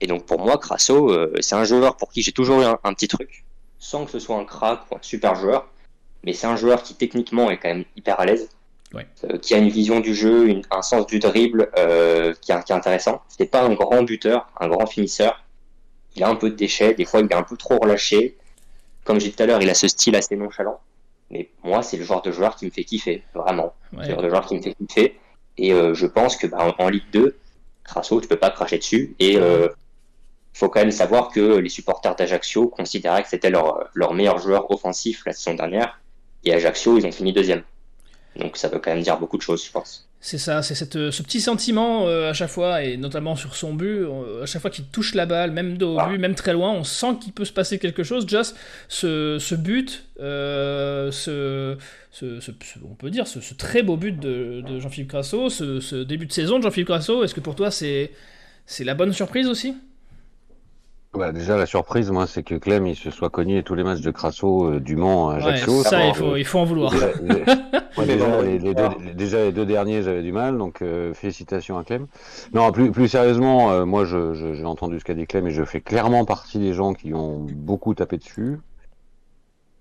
Et donc pour moi, Crasso, euh, c'est un joueur pour qui j'ai toujours eu un, petit truc, sans que ce soit un crack ou un super joueur, mais c'est un joueur qui techniquement est quand même hyper à l'aise, euh, qui a une vision du jeu, un sens du dribble euh, qui, est, qui, est, intéressant. C'est pas un grand buteur, un grand finisseur. Il a un peu de déchets, des fois il est un peu trop relâché. Comme j'ai dit tout à l'heure, il a ce style assez nonchalant. Mais moi, c'est le genre de joueur qui me fait kiffer, vraiment. C'est le genre de joueur qui me fait kiffer. Et je pense que bah, en, Ligue 2, Crasso, tu peux pas cracher dessus. Et il faut quand même savoir que les supporters d'Ajaccio considéraient que c'était leur, leur meilleur joueur offensif la saison dernière. Et Ajaccio, ils ont fini deuxième. Donc ça veut quand même dire beaucoup de choses, je pense. C'est ça, c'est ce petit sentiment euh, à chaque fois, et notamment sur son but, euh, à chaque fois qu'il touche la balle, même de ah. but, même très loin, on sent qu'il peut se passer quelque chose. Just ce, ce but, euh, ce, ce, on peut dire, ce, très beau but de, de Jean-Philippe Crasso, ce, début de saison de Jean-Philippe Crasso, est-ce que pour toi c'est la bonne surprise aussi? Bah, déjà, la surprise, moi, c'est que Clem, il se soit cogné tous les matchs de Crasso euh, du Mans à Ajaccio. ça, il faut, il faut en vouloir. Déjà, les, deux, derniers, j'avais du mal, donc euh, félicitations à Clem. Non, plus, plus sérieusement, euh, moi, j'ai je, entendu ce qu'a dit Clem et je fais clairement partie des gens qui ont beaucoup tapé dessus.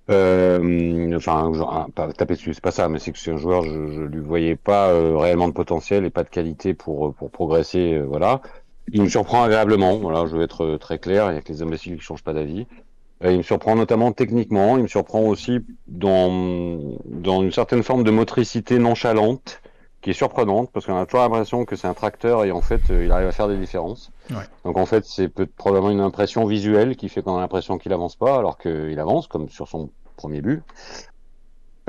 enfin, genre, pas taper dessus, c'est pas ça, mais c'est que c'est un joueur, je, je lui voyais pas réellement de potentiel et pas de qualité pour pour progresser, voilà. Il me surprend agréablement, voilà, je vais être euh, très clair, il y a que les imbéciles qui changent pas d'avis. Euh, il me surprend notamment techniquement, il me surprend aussi dans, dans une certaine forme de motricité nonchalante, qui est surprenante, parce qu'on a toujours l'impression que c'est un tracteur et en fait, euh, il arrive à faire des différences. Ouais. Donc en fait, c'est probablement une impression visuelle qui fait qu'on a l'impression qu'il avance pas, alors qu'il avance, comme sur son premier but.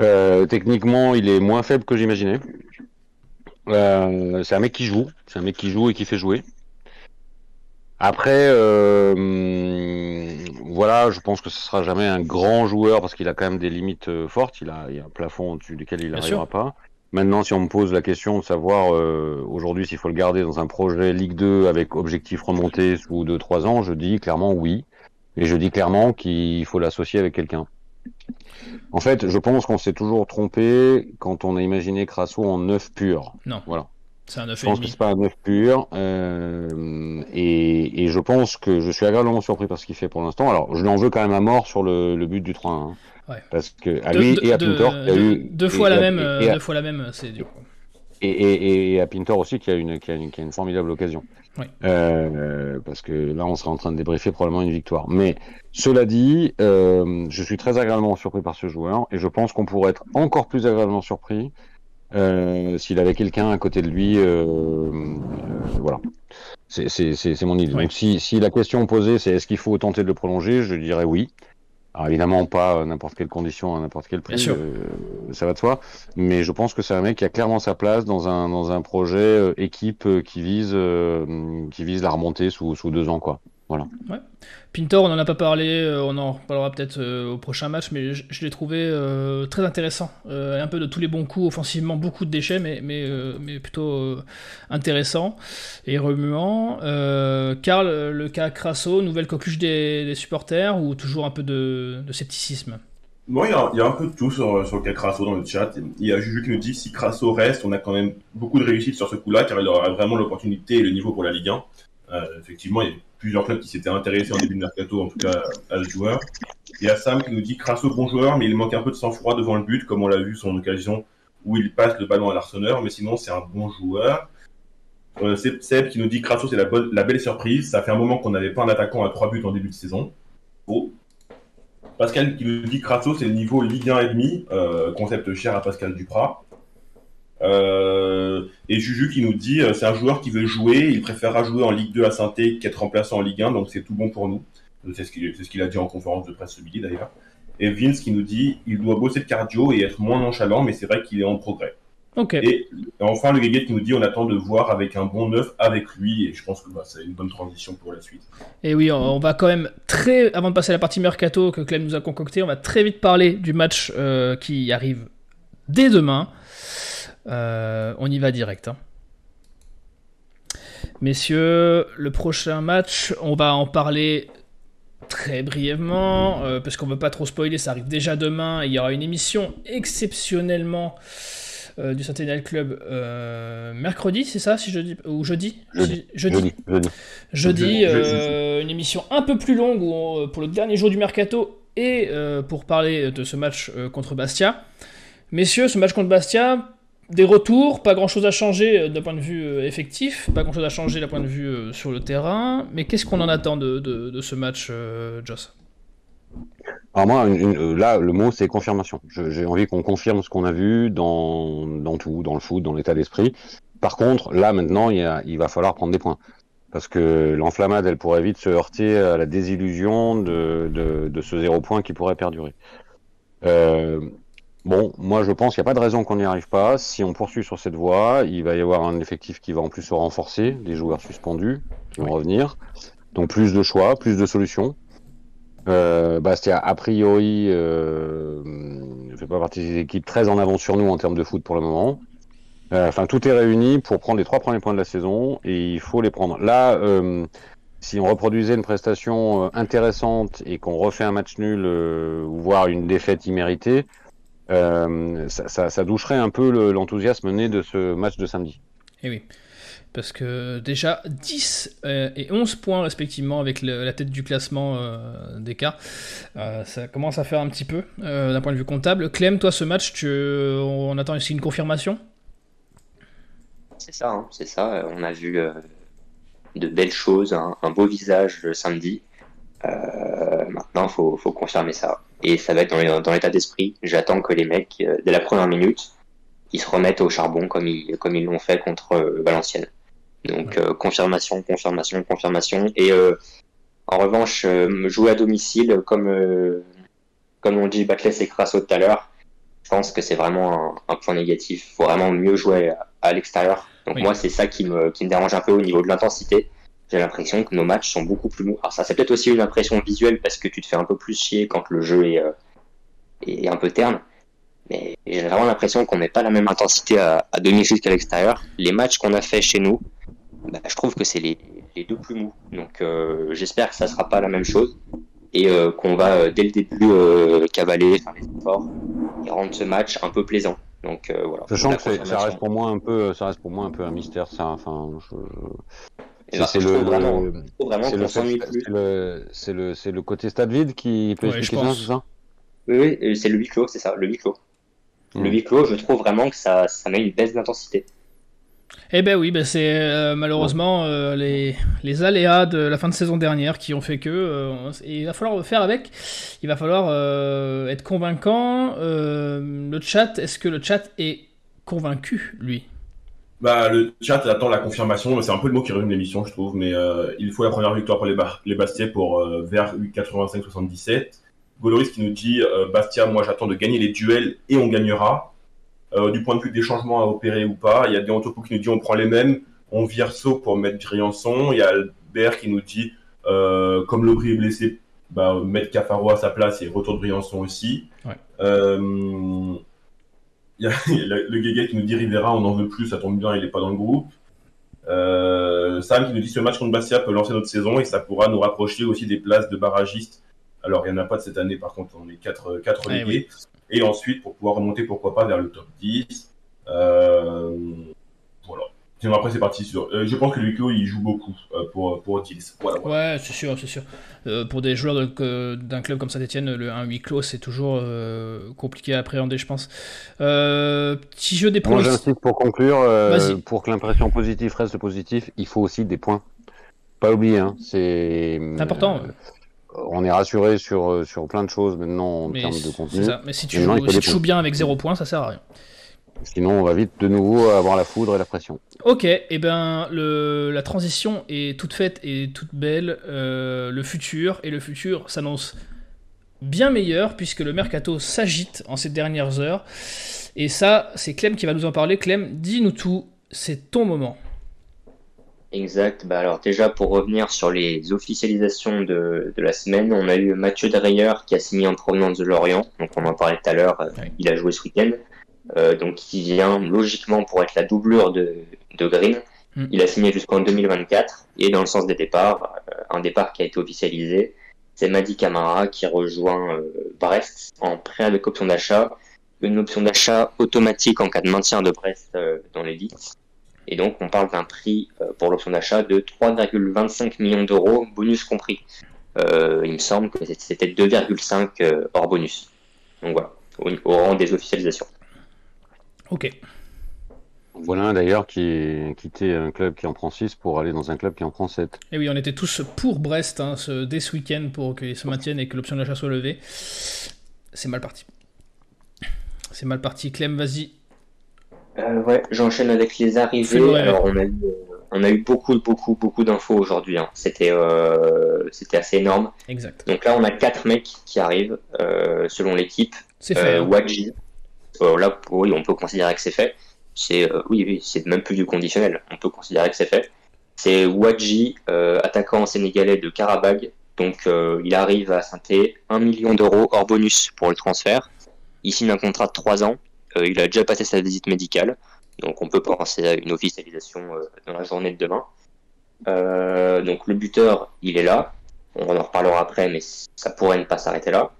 Euh, techniquement, il est moins faible que j'imaginais. Euh, c'est un mec qui joue, c'est un mec qui joue et qui fait jouer. Après, euh, voilà, je pense que ce sera jamais un grand joueur parce qu'il a quand même des limites euh, fortes. Il a, il a un plafond au-dessus duquel il n'arrivera pas. Maintenant, si on me pose la question de savoir euh, aujourd'hui s'il faut le garder dans un projet Ligue 2 avec objectif remonté sous 2-3 ans, je dis clairement oui. Et je dis clairement qu'il faut l'associer avec quelqu'un. En fait, je pense qu'on s'est toujours trompé quand on a imaginé Crasso en neuf pur. Non. Voilà. C'est un 9 Je pense que c'est pas un 9 pur. Euh, et, et, je pense que je suis agréablement surpris par ce qu'il fait pour l'instant. Alors, je lui en veux quand même à mort sur le, le but du 3 hein. ouais. Parce que à lui et à Pintor, il y a eu. Deux fois, la même, deux fois la même, c'est dur. Et, et, et, à Pintor aussi, qui a une, qui a une, qui a une formidable occasion. Oui. Euh, parce que là, on sera en train de débriefer probablement une victoire. Mais cela dit, euh, je suis très agréablement surpris par ce joueur et je pense qu'on pourrait être encore plus agréablement surpris euh, s'il avait quelqu'un à côté de lui, euh, euh, voilà. C'est mon idée. Donc si, si, la question posée c'est est-ce qu'il faut tenter de le prolonger, je dirais oui. Alors évidemment pas n'importe quelle condition, à n'importe quel prix, ça va de soi. Mais je pense que c'est un mec qui a clairement sa place dans un dans un projet équipe qui vise qui vise la remontée sous sous deux ans quoi. Voilà. Ouais. Pintor, on n'en a pas parlé, euh, on en parlera peut-être euh, au prochain match, mais je, l'ai trouvé euh, très intéressant. un peu de tous les bons coups, offensivement, beaucoup de déchets, mais, mais, mais plutôt intéressant et remuant. Karl, le cas Crasso, nouvelle coqueluche des, supporters ou toujours un peu de, scepticisme? Bon, il y, a, un peu de tout sur, sur le cas Crasso dans le chat. Il y a Juju qui nous dit si Crasso reste, on a quand même beaucoup de réussite sur ce coup-là, car il aura vraiment l'opportunité et le niveau pour la Ligue 1. Effectivement, il y a plusieurs clubs qui s'étaient intéressés en début de mercato, en tout cas, à ce joueur. Il y a Sam qui nous dit Crasso, bon joueur, mais il manque un peu de sang-froid devant le but, comme on l'a vu son occasion où il passe le ballon à l'arseneur, mais sinon, c'est un bon joueur. Euh, Seb qui nous dit Crasso, c'est la, la, belle surprise. Ça fait un moment qu'on n'avait pas un attaquant à trois buts en début de saison. Oh. Pascal qui nous dit Crasso, c'est le niveau Ligue 1 et demi, euh, concept cher à Pascal Duprat. Euh, et Juju qui nous dit euh, c'est un joueur qui veut jouer, il préférera jouer en Ligue 2 à saint qu'être remplaçant en Ligue 1, donc c'est tout bon pour nous. C'est ce qu'il a dit en conférence de presse ce midi d'ailleurs. Et Vince qui nous dit il doit bosser de cardio et être moins nonchalant, mais c'est vrai qu'il est en progrès. Et enfin, le Guéguet qui nous dit on attend de voir avec un bon neuf avec lui, et je pense que bah, c'est une bonne transition pour la suite. Et oui, on va quand même très, avant de passer à la partie mercato que Clem nous a concocté, on va très vite parler du match euh, qui arrive dès demain on y va direct. Hein. Messieurs, le prochain match, on va en parler très brièvement, parce qu'on ne veut pas trop spoiler, ça arrive déjà demain, il y aura une émission exceptionnellement euh, du Centennial Club euh, mercredi, c'est ça, si je dis ou jeudi, jeudi, jeudi, jeudi, euh, une émission un peu plus longue pour le dernier jour du mercato et pour parler de ce match contre Bastia. Messieurs, ce match contre Bastia, des retours, pas grand chose à changer d'un point de vue effectif, pas grand chose à changer d'un point de vue sur le terrain, mais qu'est-ce qu'on en attend de, de ce match, Joss? Alors moi, euh, là, le mot, c'est confirmation. J'ai envie qu'on confirme ce qu'on a vu dans, dans tout, dans le foot, dans l'état d'esprit. Par contre, là, maintenant, il va falloir prendre des points. Parce que l'enflammade, elle pourrait vite se heurter à la désillusion de, de, de ce zéro point qui pourrait perdurer. Euh, bon, moi, je pense qu'il n'y a pas de raison qu'on n'y arrive pas. Si on poursuit sur cette voie, il va y avoir un effectif qui va en plus se renforcer, des joueurs suspendus qui vont revenir. Donc plus de choix, plus de solutions. Euh, Bastia, a priori, euh, ne fait pas partie des équipes très en avance sur nous en termes de foot pour le moment. Euh, enfin, tout est réuni pour prendre les trois premiers points de la saison et il faut les prendre. Là, euh, si on reproduisait une prestation euh, intéressante et qu'on refait un match nul, voire une défaite imméritée, ça, ça, ça, doucherait un peu l'enthousiasme né de ce match de samedi. Eh oui parce que déjà 10 euh, et 11 points respectivement avec la tête du classement euh, des cas. Euh, ça commence à faire un petit peu d'un point de vue comptable. Clem, toi ce match, tu, on attend ici une confirmation? C'est ça, hein, c'est ça. On a vu de belles choses, un, beau visage le samedi. maintenant, il faut, confirmer ça. Et ça va être dans l'état d'esprit. J'attends que les mecs, dès la première minute, ils se remettent au charbon comme ils comme ils l'ont fait contre Valenciennes. Donc euh, confirmation, confirmation, confirmation. Et euh, en revanche, euh, jouer à domicile, comme comme on dit Batles et Crasso tout à l'heure, je pense que c'est vraiment un, point négatif. Il faut vraiment mieux jouer à, l'extérieur. Donc moi, c'est ça qui me, qui me dérange un peu au niveau de l'intensité. J'ai l'impression que nos matchs sont beaucoup plus mous. Alors ça, c'est peut-être aussi une impression visuelle parce que tu te fais un peu plus chier quand le jeu est, est un peu terne. Mais j'ai vraiment l'impression qu'on n'est pas la même intensité à, à domicile qu'à l'extérieur. Les matchs qu'on a fait chez nous, bah, je trouve que c'est les, les, deux plus mous. Donc euh, j'espère que ça sera pas la même chose et euh, qu'on va euh, dès le début cavaler, faire les efforts et rendre ce match un peu plaisant. Donc voilà. Sachant que ça reste pour moi un peu, ça reste pour moi un peu un mystère. Ça, enfin, c'est le, c'est le, c'est le, côté stade vide qui peut expliquer ça, c'est ça? Oui, oui c'est le huis clos, c'est ça, le huis clos. Le hmm. huis clos, je trouve vraiment que ça, ça met une baisse d'intensité. Eh ben oui, ben c'est euh, malheureusement euh, les, les, aléas de la fin de saison dernière qui ont fait que euh, il va falloir faire avec. Il va falloir être convaincant. le chat, est-ce que le chat est convaincu, lui? Bah, le chat attend la confirmation. C'est un peu le mot qui résume l'émission, je trouve. Mais il faut la première victoire pour les, les Bastia pour vers 85-77. Goloris qui nous dit Bastia, moi j'attends de gagner les duels et on gagnera. Euh, du point de vue des changements à opérer ou pas. Il y a entrepôts qui nous disent on prend les mêmes, on vire saut pour mettre Briançon. Il y a Albert qui nous dit euh, comme Lobry est blessé, bah, mettre Cafaro à sa place et retour de Briançon aussi. Euh, il y a le, le qui nous dit Rivera, on n'en veut plus, ça tombe bien, il n'est pas dans le groupe. Sam qui nous dit ce match contre Bastia peut lancer notre saison et ça pourra nous rapprocher aussi des places de barragistes. Alors, il n'y en a pas de cette année, par contre, on est quatre, quatre eh et ensuite pour pouvoir remonter pourquoi pas vers le top 10. Euh, voilà. Sinon après c'est parti sur. Euh, je pense que le il joue beaucoup euh, pour pour Voilà, Ouais, c'est sûr, c'est sûr. pour des joueurs d'un club comme Saint-Etienne, le 1 huis clos c'est toujours compliqué à appréhender, je pense. petit jeu des points. Moi j'insiste pour conclure, pour que l'impression positive reste positive, il faut aussi des points. Pas oublier, hein, c'est important on est rassuré sur, euh, sur plein de choses maintenant en termes de contenu. Mais si tu, joues, bien avec 0 points, ça sert à rien. Sinon, on va vite de nouveau avoir la foudre et la pression. Ok, et eh ben le, la transition est toute faite et toute belle. Euh, le futur et le futur s'annonce bien meilleur puisque le mercato s'agite en ces dernières heures. Et ça, c'est Clem qui va nous en parler. Clem, dis-nous tout. C'est ton moment. Exact. Bah alors déjà pour revenir sur les officialisations de, de la semaine, on a eu Mathieu Dreyer qui a signé en provenance de Lorient, donc on en parlait tout à l'heure, euh, il a joué ce week-end. Donc qui vient logiquement pour être la doublure de, de Green. Mm. Il a signé jusqu'en 2024 et dans le sens des départs, un départ qui a été officialisé, c'est Madi Camara qui rejoint Brest en prêt avec option d'achat, une option d'achat automatique en cas de maintien de Brest dans l'élite. Et donc on parle d'un prix pour l'option d'achat de 3,25 millions d'euros, bonus compris. il me semble que c'était 2,5 hors bonus. Donc voilà, au, au rang des officialisations. Ok. Voilà un d'ailleurs qui quitté un club qui en prend 6 pour aller dans un club qui en prend 7. Et oui, on était tous pour Brest hein, ce, dès ce week-end pour qu'il se maintienne et que l'option d'achat soit levée. C'est mal parti. C'est mal parti. Clem, vas-y. Euh, ouais, j'enchaîne avec les arrivées. Alors on a eu, euh, on a eu beaucoup, beaucoup, beaucoup d'infos aujourd'hui. hein. C'était, euh, c'était assez énorme. Exact. Donc là, on a quatre mecs qui arrivent euh, selon l'équipe. C'est fait. Hein. Wadji. Euh, là, oui, on peut considérer que c'est fait. C'est, euh, oui, oui, c'est même plus du conditionnel. On peut considérer que c'est fait. C'est Wadji, euh, attaquant sénégalais de Karabag. Donc, il arrive à saint 1 million d'euros hors bonus pour le transfert. Il signe un contrat de 3 ans. Il a déjà passé sa visite médicale. Donc, on peut penser à une officialisation dans la journée de demain. Donc, le buteur, il est là. On en reparlera après, mais ça pourrait ne pas s'arrêter là.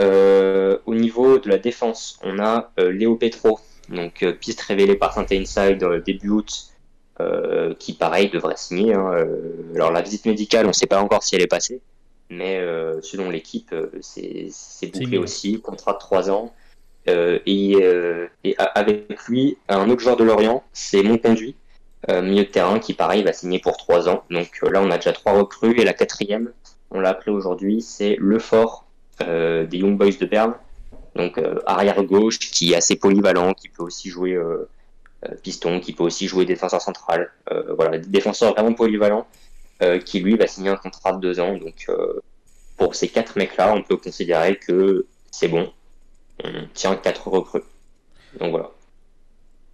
Euh, au niveau de la défense, on a euh, Léo Petro, donc euh, piste révélée par Saint Inside début août, euh, qui pareil devrait signer. hein. Alors la visite médicale, on ne sait pas encore si elle est passée, mais euh, selon l'équipe, c'est bouclé aussi, contrat de 3 ans. Euh, et, euh, avec lui, un autre joueur de Lorient, c'est Monconduit, milieu de terrain, qui pareil va signer pour 3 ans. Donc là, on a déjà trois recrues, et la quatrième, on l'a appelé aujourd'hui, c'est Lefort euh, des Young Boys de Berne. Donc euh, arrière gauche, qui est assez polyvalent, qui peut aussi jouer euh, piston, qui peut aussi jouer défenseur central. Voilà, défenseur vraiment polyvalent, qui lui va signer un contrat de deux ans. Donc pour ces quatre mecs-là, on peut considérer que c'est bon. On tient quatre recrues. Donc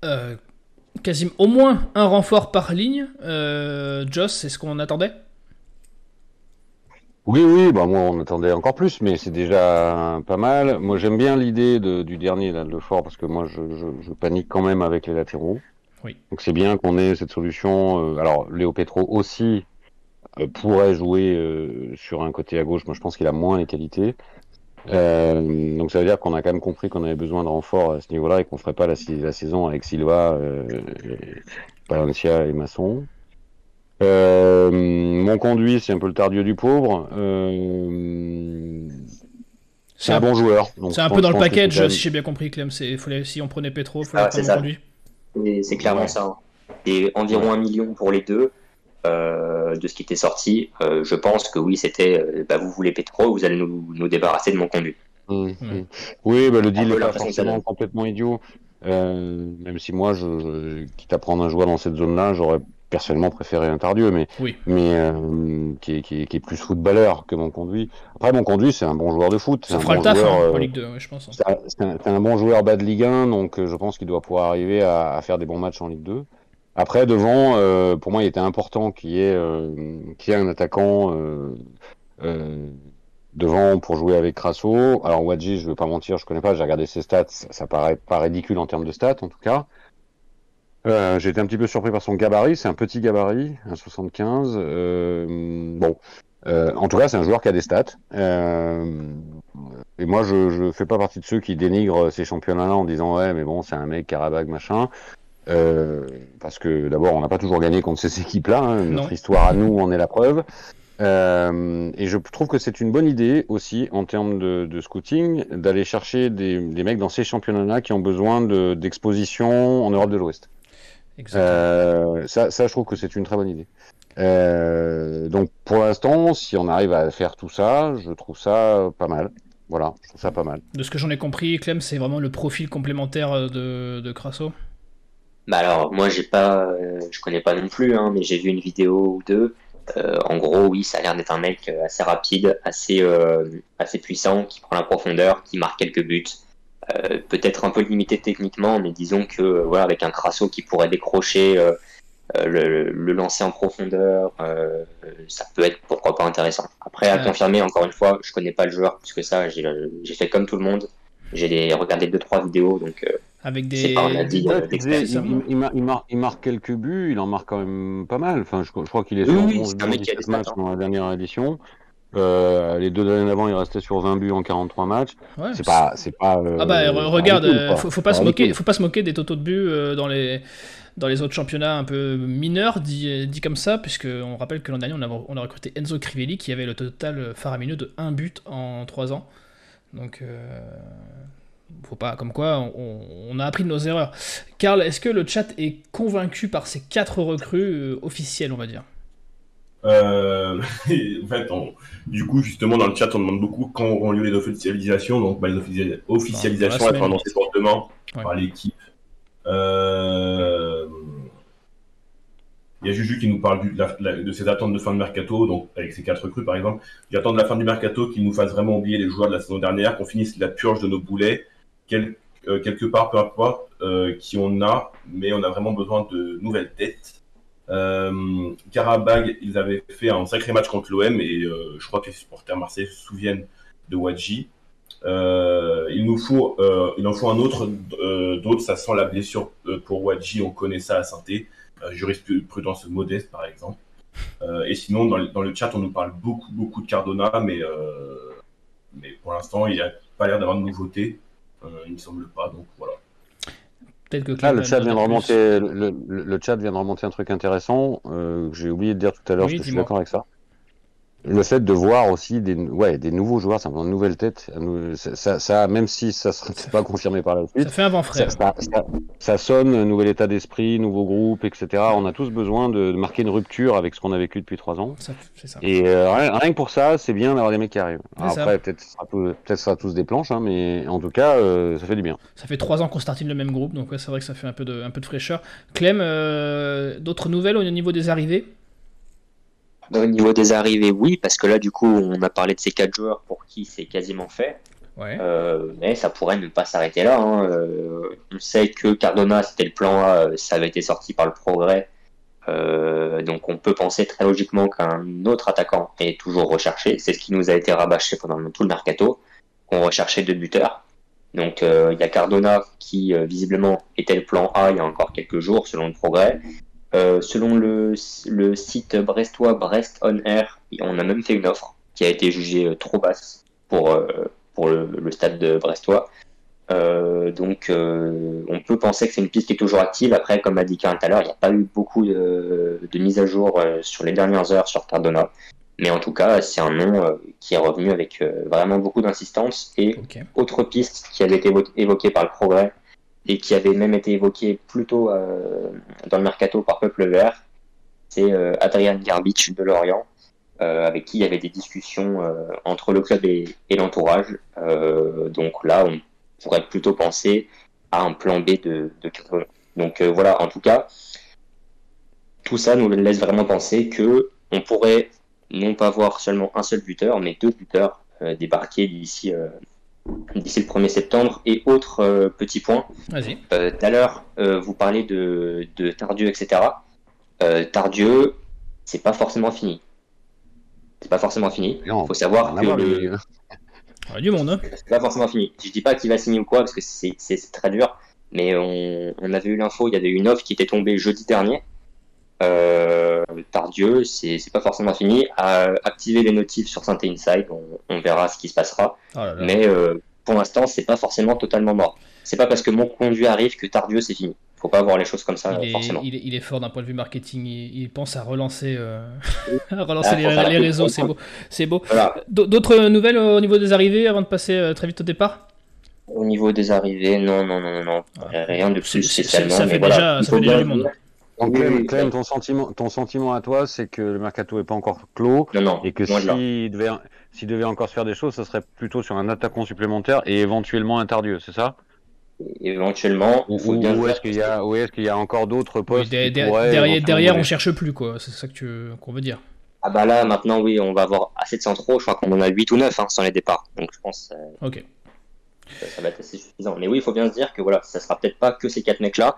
voilà. Quasiment au moins un renfort par ligne. Joss, c'est ce qu'on attendait? Oui, oui, bah moi on attendait encore plus, mais c'est déjà pas mal. Moi j'aime bien l'idée de- du dernier là, de Lefort parce que moi je, je, je panique quand même avec les latéraux. Oui. Donc c'est bien qu'on ait cette solution. Euh, alors Léo Petro aussi euh, pourrait jouer euh, sur un côté à gauche. Moi je pense qu'il a moins les qualités. Euh, donc ça veut dire qu'on a quand même compris qu'on avait besoin de renfort à ce niveau-là et qu'on ferait pas la, la saison avec Silva, et Palencia et Masson. Euh, mon conduit, c'est un peu le tardieu du pauvre. Euh, c'est un bon joueur. C'est un peu dans le package, si j'ai bien compris, Clem. C'est, fallait- si on prenait Petro, il Ah, fallait prendre ça. conduit. C'est clairement Ouais. ça. hein. Et environ un million pour les deux. euh, de ce qui était sorti, euh, je pense que oui, c'était euh, bah, vous voulez Petro, vous allez nous, nous débarrasser de mon conduit. Mmh, mmh. Oui, bah, le deal n'est pas que ça forcément complètement idiot. Euh, même si moi, je, je- quitte à prendre un joueur dans cette zone-là, j'aurais personnellement préféré un Tardieu, mais, Oui. mais euh, qui, est, qui, est, qui est plus footballeur que mon conduit. Après, mon conduit, c'est un bon joueur de foot. c'est un fera bon le taf joueur, hein, euh, en Ligue 2, ouais, je pense. hein. c'est un, un- bon joueur bas de Ligue 1, donc euh, je pense qu'il doit pouvoir arriver à, à faire des bons matchs en Ligue 2. Après, devant, euh, pour moi, il était important qu'il y ait, qu'il y ait un attaquant devant pour jouer avec Crasso. Alors, Wadji, je ne vais pas mentir, je connais pas, j'ai regardé ses stats, ça, ça paraît pas ridicule en termes de stats, en tout cas. Euh, j'ai été un petit peu surpris par son gabarit, c'est un petit gabarit, un 75. Euh, bon, Euh, en tout cas, c'est un joueur qui a des stats. Euh, et moi, je ne fais pas partie de ceux qui dénigrent ces championnats-là en disant ouais, mais bon, c'est un mec Karabag machin. Euh, parce que d'abord, on n'a pas toujours gagné contre ces équipes-là. hein. Notre histoire à nous en est la preuve. Euh, et je trouve que c'est une bonne idée aussi en termes de, de scouting d'aller chercher des, des mecs dans ces championnats-là qui ont besoin de- d'exposition en Europe de l'Ouest. Exactement. Euh, ça, ça, je trouve que c'est une très bonne idée. Euh, donc pour l'instant, si on arrive à faire tout ça, je trouve ça pas mal. Voilà, je trouve ça pas mal. De ce que j'en ai compris, Clem, c'est vraiment le profil complémentaire euh, de, de Crasso. Bah alors, moi, j'ai pas, euh, je connais pas non plus, hein, mais j'ai vu une vidéo ou deux. Euh, en gros, oui, ça a l'air d'être un mec assez rapide, assez, euh, assez puissant, qui prend la profondeur, qui marque quelques buts. Euh, Peut-être un peu limité techniquement, mais disons que euh, voilà, avec un Crasso qui pourrait décrocher, euh, le, le lancer en profondeur, euh, ça peut être pourquoi pas intéressant. Après, à Ouais. confirmer, encore une fois, je connais pas le joueur plus que ça. J'ai fait comme tout le monde. J'ai regardé deux trois vidéos, donc euh, Avec des. C'est pas euh, ça. il, il mar- il mar- il marque quelques buts, il en marque quand même pas mal. Enfin, je, je crois qu'il est sur oui, 11 c'est buts un en mec qui a 17 des matchs stats, dans la dernière édition. Euh, les deux années d'avant, il restait sur 20 buts en 43 matchs. Ouais, C'est pas, c'est pas. euh, Ah bah pas regarde, euh, faut, faut pas se moquer, faut pas se moquer des totaux de buts dans les dans les autres championnats un peu mineurs, dit, dit comme ça, puisque on rappelle que l'an dernier on a, on a recruté Enzo Crivelli qui avait le total faramineux de 1 but en 3 ans. Donc euh, faut pas comme quoi on, on a appris de nos erreurs. Karl, est-ce que le chat est convaincu par ces quatre recrues officielles, on va dire? Euh, en fait, on- du coup, justement, dans le chat, on demande beaucoup quand auront lieu les officialisations. Donc, bah, les officia- officialisations seront semaine. annoncées fortement Ouais. par l'équipe. Euh, Il y a Juju qui nous parle du- de, la- la- de ses attentes de fin de mercato, donc avec ses quatre recrues par exemple. J'attends de la fin du mercato qu'il nous fasse vraiment oublier les joueurs de la saison dernière, qu'on finisse la purge de nos boulets, quel- euh, quelque part, peu importe euh, qui on a, mais on a vraiment besoin de nouvelles têtes. Euh, Karabag, ils avaient fait un sacré match contre l'OM et euh, je crois que les supporters marseillais se souviennent de Wadji. Euh, il nous faut, euh, il en faut un autre, d'autres, ça sent la blessure pour Wadji, on connaît ça à Sainté, euh, jurisprudence modeste par exemple. Et sinon, dans le, chat, on nous parle beaucoup, beaucoup de Cardona, mais, mais pour l'instant, il n'y a pas l'air d'avoir de nouveautés, euh, il me semble pas, donc voilà. Peut-être que Là, le chat vient de remonter, le, le- le chat vient de remonter un truc intéressant euh, que j'ai oublié de dire tout à l'heure, Oui, parce que je suis d'accord avec ça. Le fait de voir aussi des, ouais, des nouveaux joueurs, simplement de nouvelles têtes, ça, ça, ça- même si ça sera c'est pas confirmé par la Ça suite, fait un vent frais. ça, ça- ça- ça sonne, nouvel état d'esprit, nouveau groupe, etc. On a tous besoin de, de marquer une rupture avec ce qu'on a vécu depuis trois ans. Ça- ça. Et euh, rien, rien que pour ça, c'est bien d'avoir des mecs qui arrivent. Alors ça. après, peut-être ce sera sera tous des planches, hein, mais en tout cas, euh, ça fait du bien. Ça fait trois ans qu'on startine le même groupe, donc ouais, c'est vrai que ça fait un peu de, un peu de fraîcheur. Clem, euh, d'autres nouvelles au niveau des arrivées? Au niveau des arrivées, oui, parce que là, du coup, on a parlé de ces quatre joueurs pour qui c'est quasiment fait. Ouais. Euh, mais ça pourrait ne pas s'arrêter là. hein. Euh, on sait que Cardona, c'était le plan A, euh, ça avait été sorti par le progrès. Euh, donc on peut penser très logiquement qu'un autre attaquant est toujours recherché. C'est ce qui nous a été rabâché pendant tout le mercato. On recherchait deux buteurs. Donc euh, il y a Cardona qui euh, visiblement était le plan A il y a encore quelques jours selon le progrès. Euh, selon le, le site brestois Brest On Air, on a même fait une offre qui a été jugée euh, trop basse pour, euh, pour le, le stade de Brestois. Euh, donc euh, on peut penser que c'est une piste qui est toujours active. Après, comme a dit Karin tout à l'heure, il n'y a pas eu beaucoup de, de mises à jour sur les dernières heures sur Cardona. Mais en tout cas, c'est un nom qui est revenu avec vraiment beaucoup d'insistance. Et autre piste qui avait été évo- évoquée par le progrès et qui avait même été évoquée plus tôt euh, dans le mercato par Peuple Vert, c'est euh, Adrian Garbich de Lorient, euh, avec qui il y avait des discussions entre le club et, l'entourage. Donc là, on pourrait plutôt penser à un plan B de, de. Donc voilà, en tout cas, tout ça nous laisse vraiment penser que on pourrait non pas voir seulement un seul buteur, mais deux buteurs débarquer d'ici d'ici le 1er septembre. Et autre euh, petit point, euh, tout à l'heure, euh, vous parlez de, de Tardieu, etc. Euh, Tardieu, c'est pas forcément fini. C'est pas forcément fini. Il faut savoir que le- mais, euh, Il y a du monde, hein. c'est pas forcément fini. Je dis pas qu'il va signer ou quoi, parce que c'est très dur. Mais on, on avait eu l'info, il y avait eu une offre qui était tombée jeudi dernier. Euh, Tardieu, c'est pas forcément fini. À activer les notifs sur Saint Inside, on, on verra ce qui se passera. Oh là là. Mais euh, pour l'instant, c'est pas forcément totalement mort. C'est pas parce que mon conduit arrive que Tardieu c'est fini. Faut pas voir les choses comme ça, il, est, forcément. il, est, il est fort d'un point de vue marketing. Il, il pense à relancer, euh, à relancer Ah, les, réseaux. C'est beau. C'est beau. Voilà. D'autres nouvelles au niveau des arrivées avant de passer euh, très vite au départ? Au niveau des arrivées, non, non, non, non. Ah. rien de plus ça mais fait déjà- ça fait déjà du monde. dire- Donc, Oui, Clem, oui, Clem, oui. ton sentiment, ton sentiment à toi, c'est que le mercato est pas encore clos Non, non, et que de s'il devait, encore se faire des choses, ça serait plutôt sur un attaquant supplémentaire et éventuellement un Tardieu, c'est ça? Éventuellement, Ou, est-ce qu'il y a, y encore d'autres Oui, postes pourraient derrière, derrière, on cherche plus, quoi. C'est ça qu'on veut dire. Ah bah là, maintenant, oui, on va avoir assez de centraux. Je crois qu'on en a 8 ou 9 hein, sans les départs. Donc je pense euh, Ok. que ça va être assez suffisant. Mais oui, il faut bien se dire que voilà, ça sera peut-être pas que ces quatre mecs-là.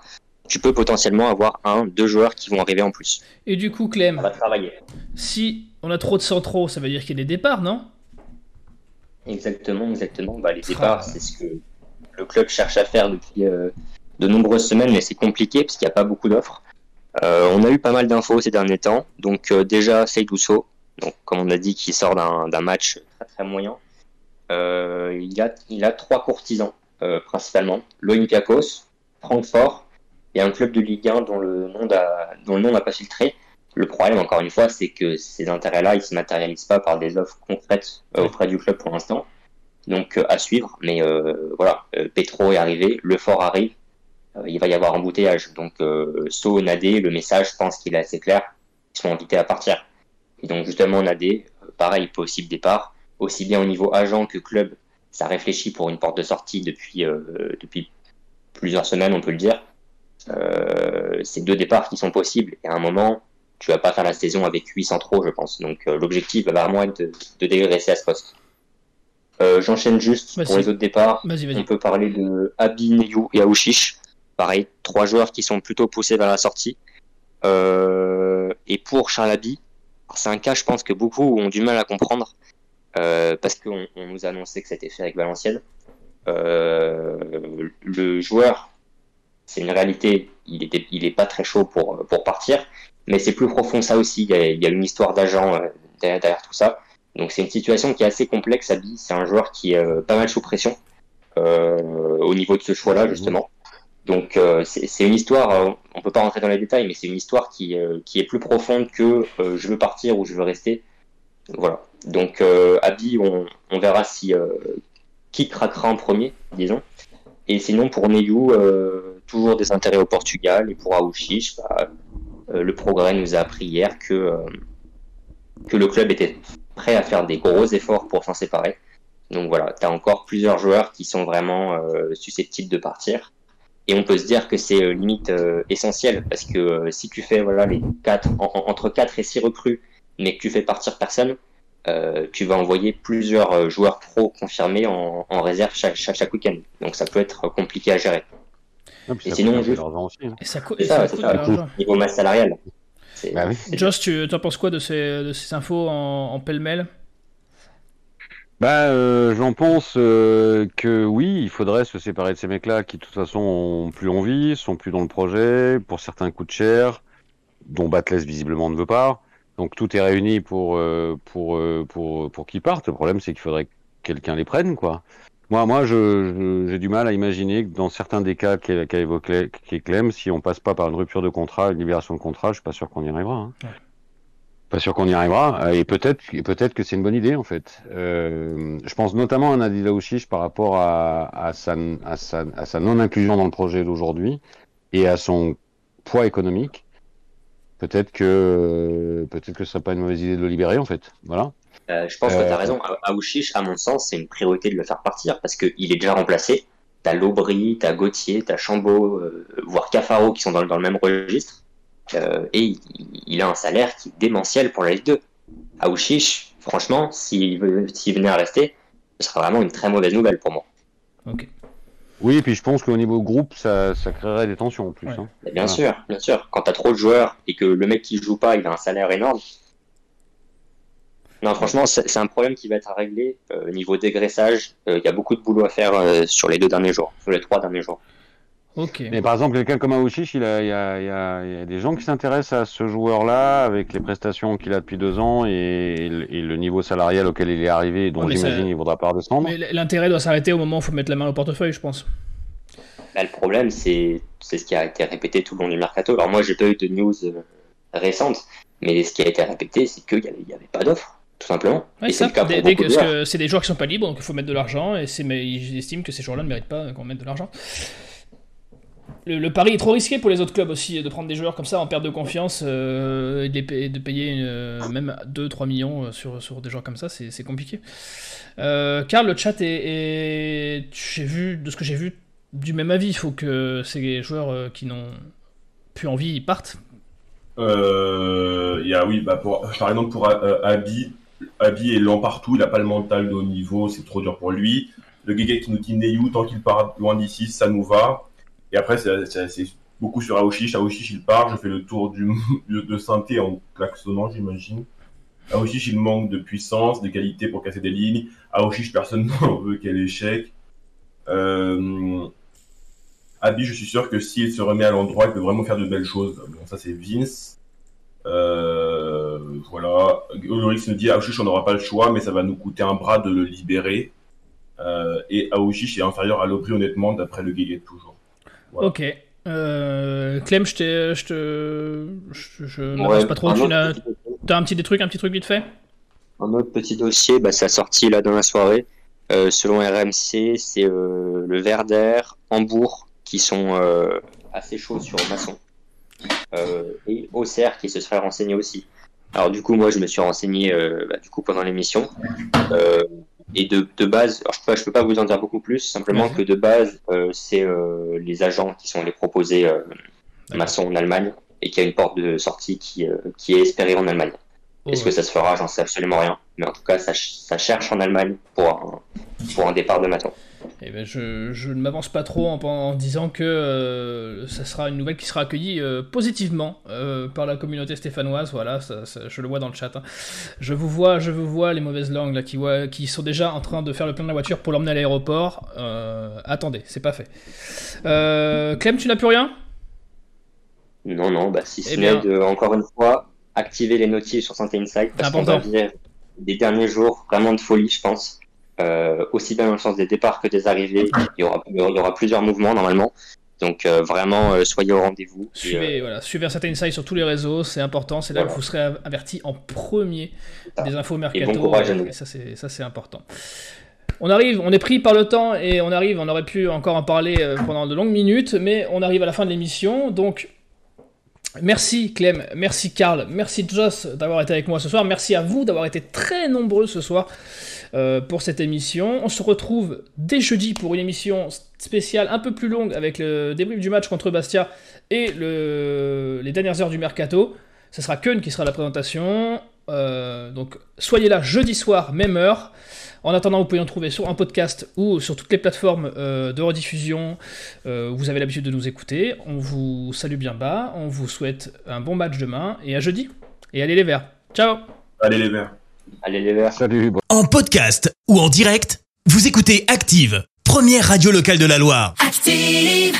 Tu peux potentiellement avoir un, deux joueurs qui vont arriver en plus. Et du coup, Ça Clem, va travailler. si on a trop de centraux, ça veut dire qu'il y a des départs, non? Exactement, exactement. Bah, les Ah. départs, c'est ce que le club cherche à faire depuis, euh, de nombreuses semaines, mais c'est compliqué parce qu'il n'y a pas beaucoup d'offres. on a eu pas mal d'infos ces derniers temps. Donc déjà, Seydouso, donc comme on a dit, qui sort d'un match très très moyen. il, a, il a trois courtisans principalement. L'Olympiakos, Francfort et un club de Ligue 1 dont le nom n'a pas filtré. Le problème, encore une fois, c'est que ces intérêts-là, ils ne se matérialisent pas par des offres concrètes euh, auprès du club pour l'instant. Donc euh, à suivre. Mais euh, voilà, Petro est arrivé, le fort arrive. il va y avoir embouteillage. Donc So, Nadé, le message, je pense qu'il est assez clair. Ils sont invités à partir. Et donc justement, Nadé, pareil, possible départ. Aussi bien au niveau agent que club, ça réfléchit pour une porte de sortie depuis, depuis plusieurs semaines, on peut le dire. C'est deux départs qui sont possibles. Et à un moment, tu vas pas faire la saison avec 8 centraux, je pense. Donc euh, l'objectif va vraiment être de, de dégraisser à ce poste. Euh, j'enchaîne juste pour les autres départs. On peut parler de Abi, Neyu et Aouchiche. Pareil, trois joueurs qui sont plutôt poussés vers la sortie. Euh, et pour Charles c'est un cas, je pense, que beaucoup ont du mal à comprendre. parce qu'on nous a annoncé que c'était fait avec Valenciennes. le joueur, c'est une réalité, il n'est il est pas très chaud pour, pour partir. Mais c'est plus profond ça aussi. Il y a, une histoire d'agent euh, derrière, tout ça. Donc c'est une situation qui est assez complexe. Abi, c'est un joueur qui est euh, pas mal sous pression euh, au niveau de ce choix-là justement. Donc c'est une histoire. on peut pas rentrer dans les détails, mais c'est une histoire qui, qui est plus profonde que je veux partir ou je veux rester. Voilà. Donc Abi, on, on, verra si qui craquera en premier, disons. Et sinon pour Neyu, toujours des intérêts au Portugal et pour Aouchiche, bah, euh, le progrès nous a appris hier que, euh, que le club était prêt à faire des gros efforts pour s'en séparer. Donc voilà, tu as encore plusieurs joueurs qui sont vraiment euh, susceptibles de partir. Et on peut se dire que c'est limite essentiel parce que si tu fais voilà les quatre entre 4 et 6 recrues, mais que tu fais partir personne, tu vas envoyer plusieurs joueurs pro confirmés en, réserve chaque, chaque, chaque week-end. Donc ça peut être compliqué à gérer et sinon, juste... Hein. Et ça, coûte Niveau masse salariale. Bah Joss, tu en penses quoi de ces, de ces infos en, pêle-mêle? Bah, euh, j'en pense euh, que oui, il faudrait se séparer de ces mecs-là qui, de toute façon, ont plus envie, sont plus dans le projet, pour certains coûtent cher, dont Batless visiblement ne veut pas. Donc tout est réuni pour euh, pour pour pour qu'ils partent. Le problème, c'est qu'il faudrait que quelqu'un les prenne, quoi. Moi, moi, j'ai du mal à imaginer que dans certains des cas qu'a évoqué Clem, si on passe pas par une rupture de contrat, une libération de contrat, je suis pas sûr qu'on y arrivera. Hein. Pas sûr qu'on y arrivera. Euh, et peut-être, peut-être que c'est une bonne idée en fait. Euh, je pense notamment à Nadila Ouchiche par rapport à, à sa, à sa, à sa non-inclusion dans le projet d'aujourd'hui et à son poids économique. Peut-être que, peut-être que ce serait pas une mauvaise idée de le libérer en fait. Voilà. Euh, je pense que tu as euh, raison. Aouchiche, à mon sens, c'est une priorité de le faire partir parce qu'il est déjà remplacé. T'as Lobry, t'as Gauthier, t'as Chambaud, euh, voire Cafaro qui sont dans, le même registre. et il, a un salaire qui est démentiel pour la Ligue 2. Aouchiche, franchement, s'il venait à rester, ce serait vraiment une très mauvaise nouvelle pour moi. Oui, et puis je pense qu'au niveau groupe, ça, créerait des tensions en plus. Hein. Bien sûr, bien sûr. Quand tu as trop de joueurs et que le mec qui joue pas, il a un salaire énorme, non, franchement, c'est un problème qui va être à régler. Euh, au niveau dégraissage, euh, il y a beaucoup de boulot à faire euh, sur les deux derniers jours, sur les trois derniers jours. Mais par exemple, quelqu'un comme Aouchiche, il, il, y a des gens qui s'intéressent à ce joueur-là avec les prestations qu'il a depuis deux ans et, le niveau salarial auquel il est arrivé, dont j'imagine il ne voudra pas redescendre. Mais l'intérêt doit s'arrêter au moment où il faut mettre la main au portefeuille, je pense. Bah, le problème, c'est ce qui a été répété tout le long du mercato. Alors moi, j'ai pas eu de news récentes, mais ce qui a été répété, c'est qu'il n'y avait, pas d'offre tout simplement. c'est des joueurs qui sont pas libres, donc il faut mettre de l'argent, et mais ils estiment que ces joueurs-là ne méritent pas qu'on mette de l'argent. Le, pari est trop risqué pour les autres clubs aussi, de prendre des joueurs comme ça en perte de confiance euh, et de, payer euh, même 2-3 millions euh, sur, sur des joueurs comme ça, c'est compliqué. car le chat est, j'ai vu, de ce que j'ai vu, du même avis. Il faut que ces joueurs qui n'ont plus envie partent. Il y a, oui, bah pour, par exemple pour Abi, Abi est lent partout, il n'a pas le mental de haut niveau, c'est trop dur pour lui. Le Gege qui nous dit Neyu, tant qu'il part loin d'ici, ça nous va. Et après, c'est beaucoup sur Aoshish. Aoshish, il part, je fais le tour du, de synthé en klaxonnant, j'imagine. Aoshish, il manque de puissance, de qualité pour casser des lignes. Aoshish, personne n'en veut, quel échec. Euh... Abby, je suis sûr que s'il se remet à l'endroit, il peut vraiment faire de belles choses. Bon, ça c'est Vince. Euh, voilà. Ulrich me dit Aouchiche, on n'aura pas le choix, mais ça va nous coûter un bras de le libérer. Euh, et Aouchiche est inférieur à Lobry, honnêtement, d'après le Guéguet, toujours. Ok. Euh, Clem, je te. Je, te, je, je pas trop. Tu as, as, un petit des trucs, un petit truc vite fait? Un autre petit dossier, bah, ça a sorti là dans la soirée. Euh, selon RMC, c'est euh, le Verder, Hambourg qui sont euh, assez chauds sur Masson. Et Auxerre qui se serait renseigné aussi. Alors du coup, moi, je me suis renseigné bah, du coup pendant l'émission. et de, de, base, alors je peux, je peux pas vous en dire beaucoup plus, simplement que de base, c'est les agents qui sont les proposés Masson en Allemagne et qu'il y a une porte de sortie qui, qui est espérée en Allemagne. Est-ce que ça se fera J'en sais absolument rien. Mais en tout cas, ça, ça cherche en Allemagne pour un, pour un départ de Maton. Eh ben je, je, ne m'avance pas trop en, en disant que euh, ça sera une nouvelle qui sera accueillie euh, positivement euh, par la communauté stéphanoise. Voilà, ça, ça, je le vois dans le chat. Hein. Je vous vois, je vous vois les mauvaises langues là qui, voient, qui sont déjà en train de faire le plein de la voiture pour l'emmener à l'aéroport. attendez, c'est pas fait. Clem, tu n'as plus rien? Non, non, bah si eh ce n'est de encore une fois activer les notifs sur Santé Insight parce qu'on va vivre des derniers jours vraiment de folie, je pense. Euh, aussi bien dans le sens des départs que des arrivées. Il y aura, il y aura plusieurs mouvements normalement. Donc euh, vraiment, euh, soyez au rendez-vous. Suivez, voilà, suivez Santé Insight sur tous les réseaux, c'est important. C'est là que vous serez averti en premier des infos mercato. Et, bon et ça, c'est ça, c'est important. On arrive, on est pris par le temps et on arrive. On aurait pu encore en parler pendant de longues minutes, mais on arrive à la fin de l'émission. Donc Merci Clem, merci Karl, merci Joss d'avoir été avec moi ce soir, merci à vous d'avoir été très nombreux ce soir euh, pour cette émission. On se retrouve dès jeudi pour une émission spéciale un peu plus longue avec le débrief du match contre Bastia et les dernières heures du mercato. Ce sera Keun qui sera la présentation. Euh, donc soyez là jeudi soir, même heure. En attendant, vous pouvez en trouver sur un podcast ou sur toutes les plateformes euh, de rediffusion euh, où vous avez l'habitude de nous écouter. On vous salue bien bas, on vous souhaite un bon match demain et à jeudi. Et allez les verts. Ciao Allez les verts. Allez les verts. Salut. En podcast ou en direct, vous écoutez Active, première radio locale de la Loire. Active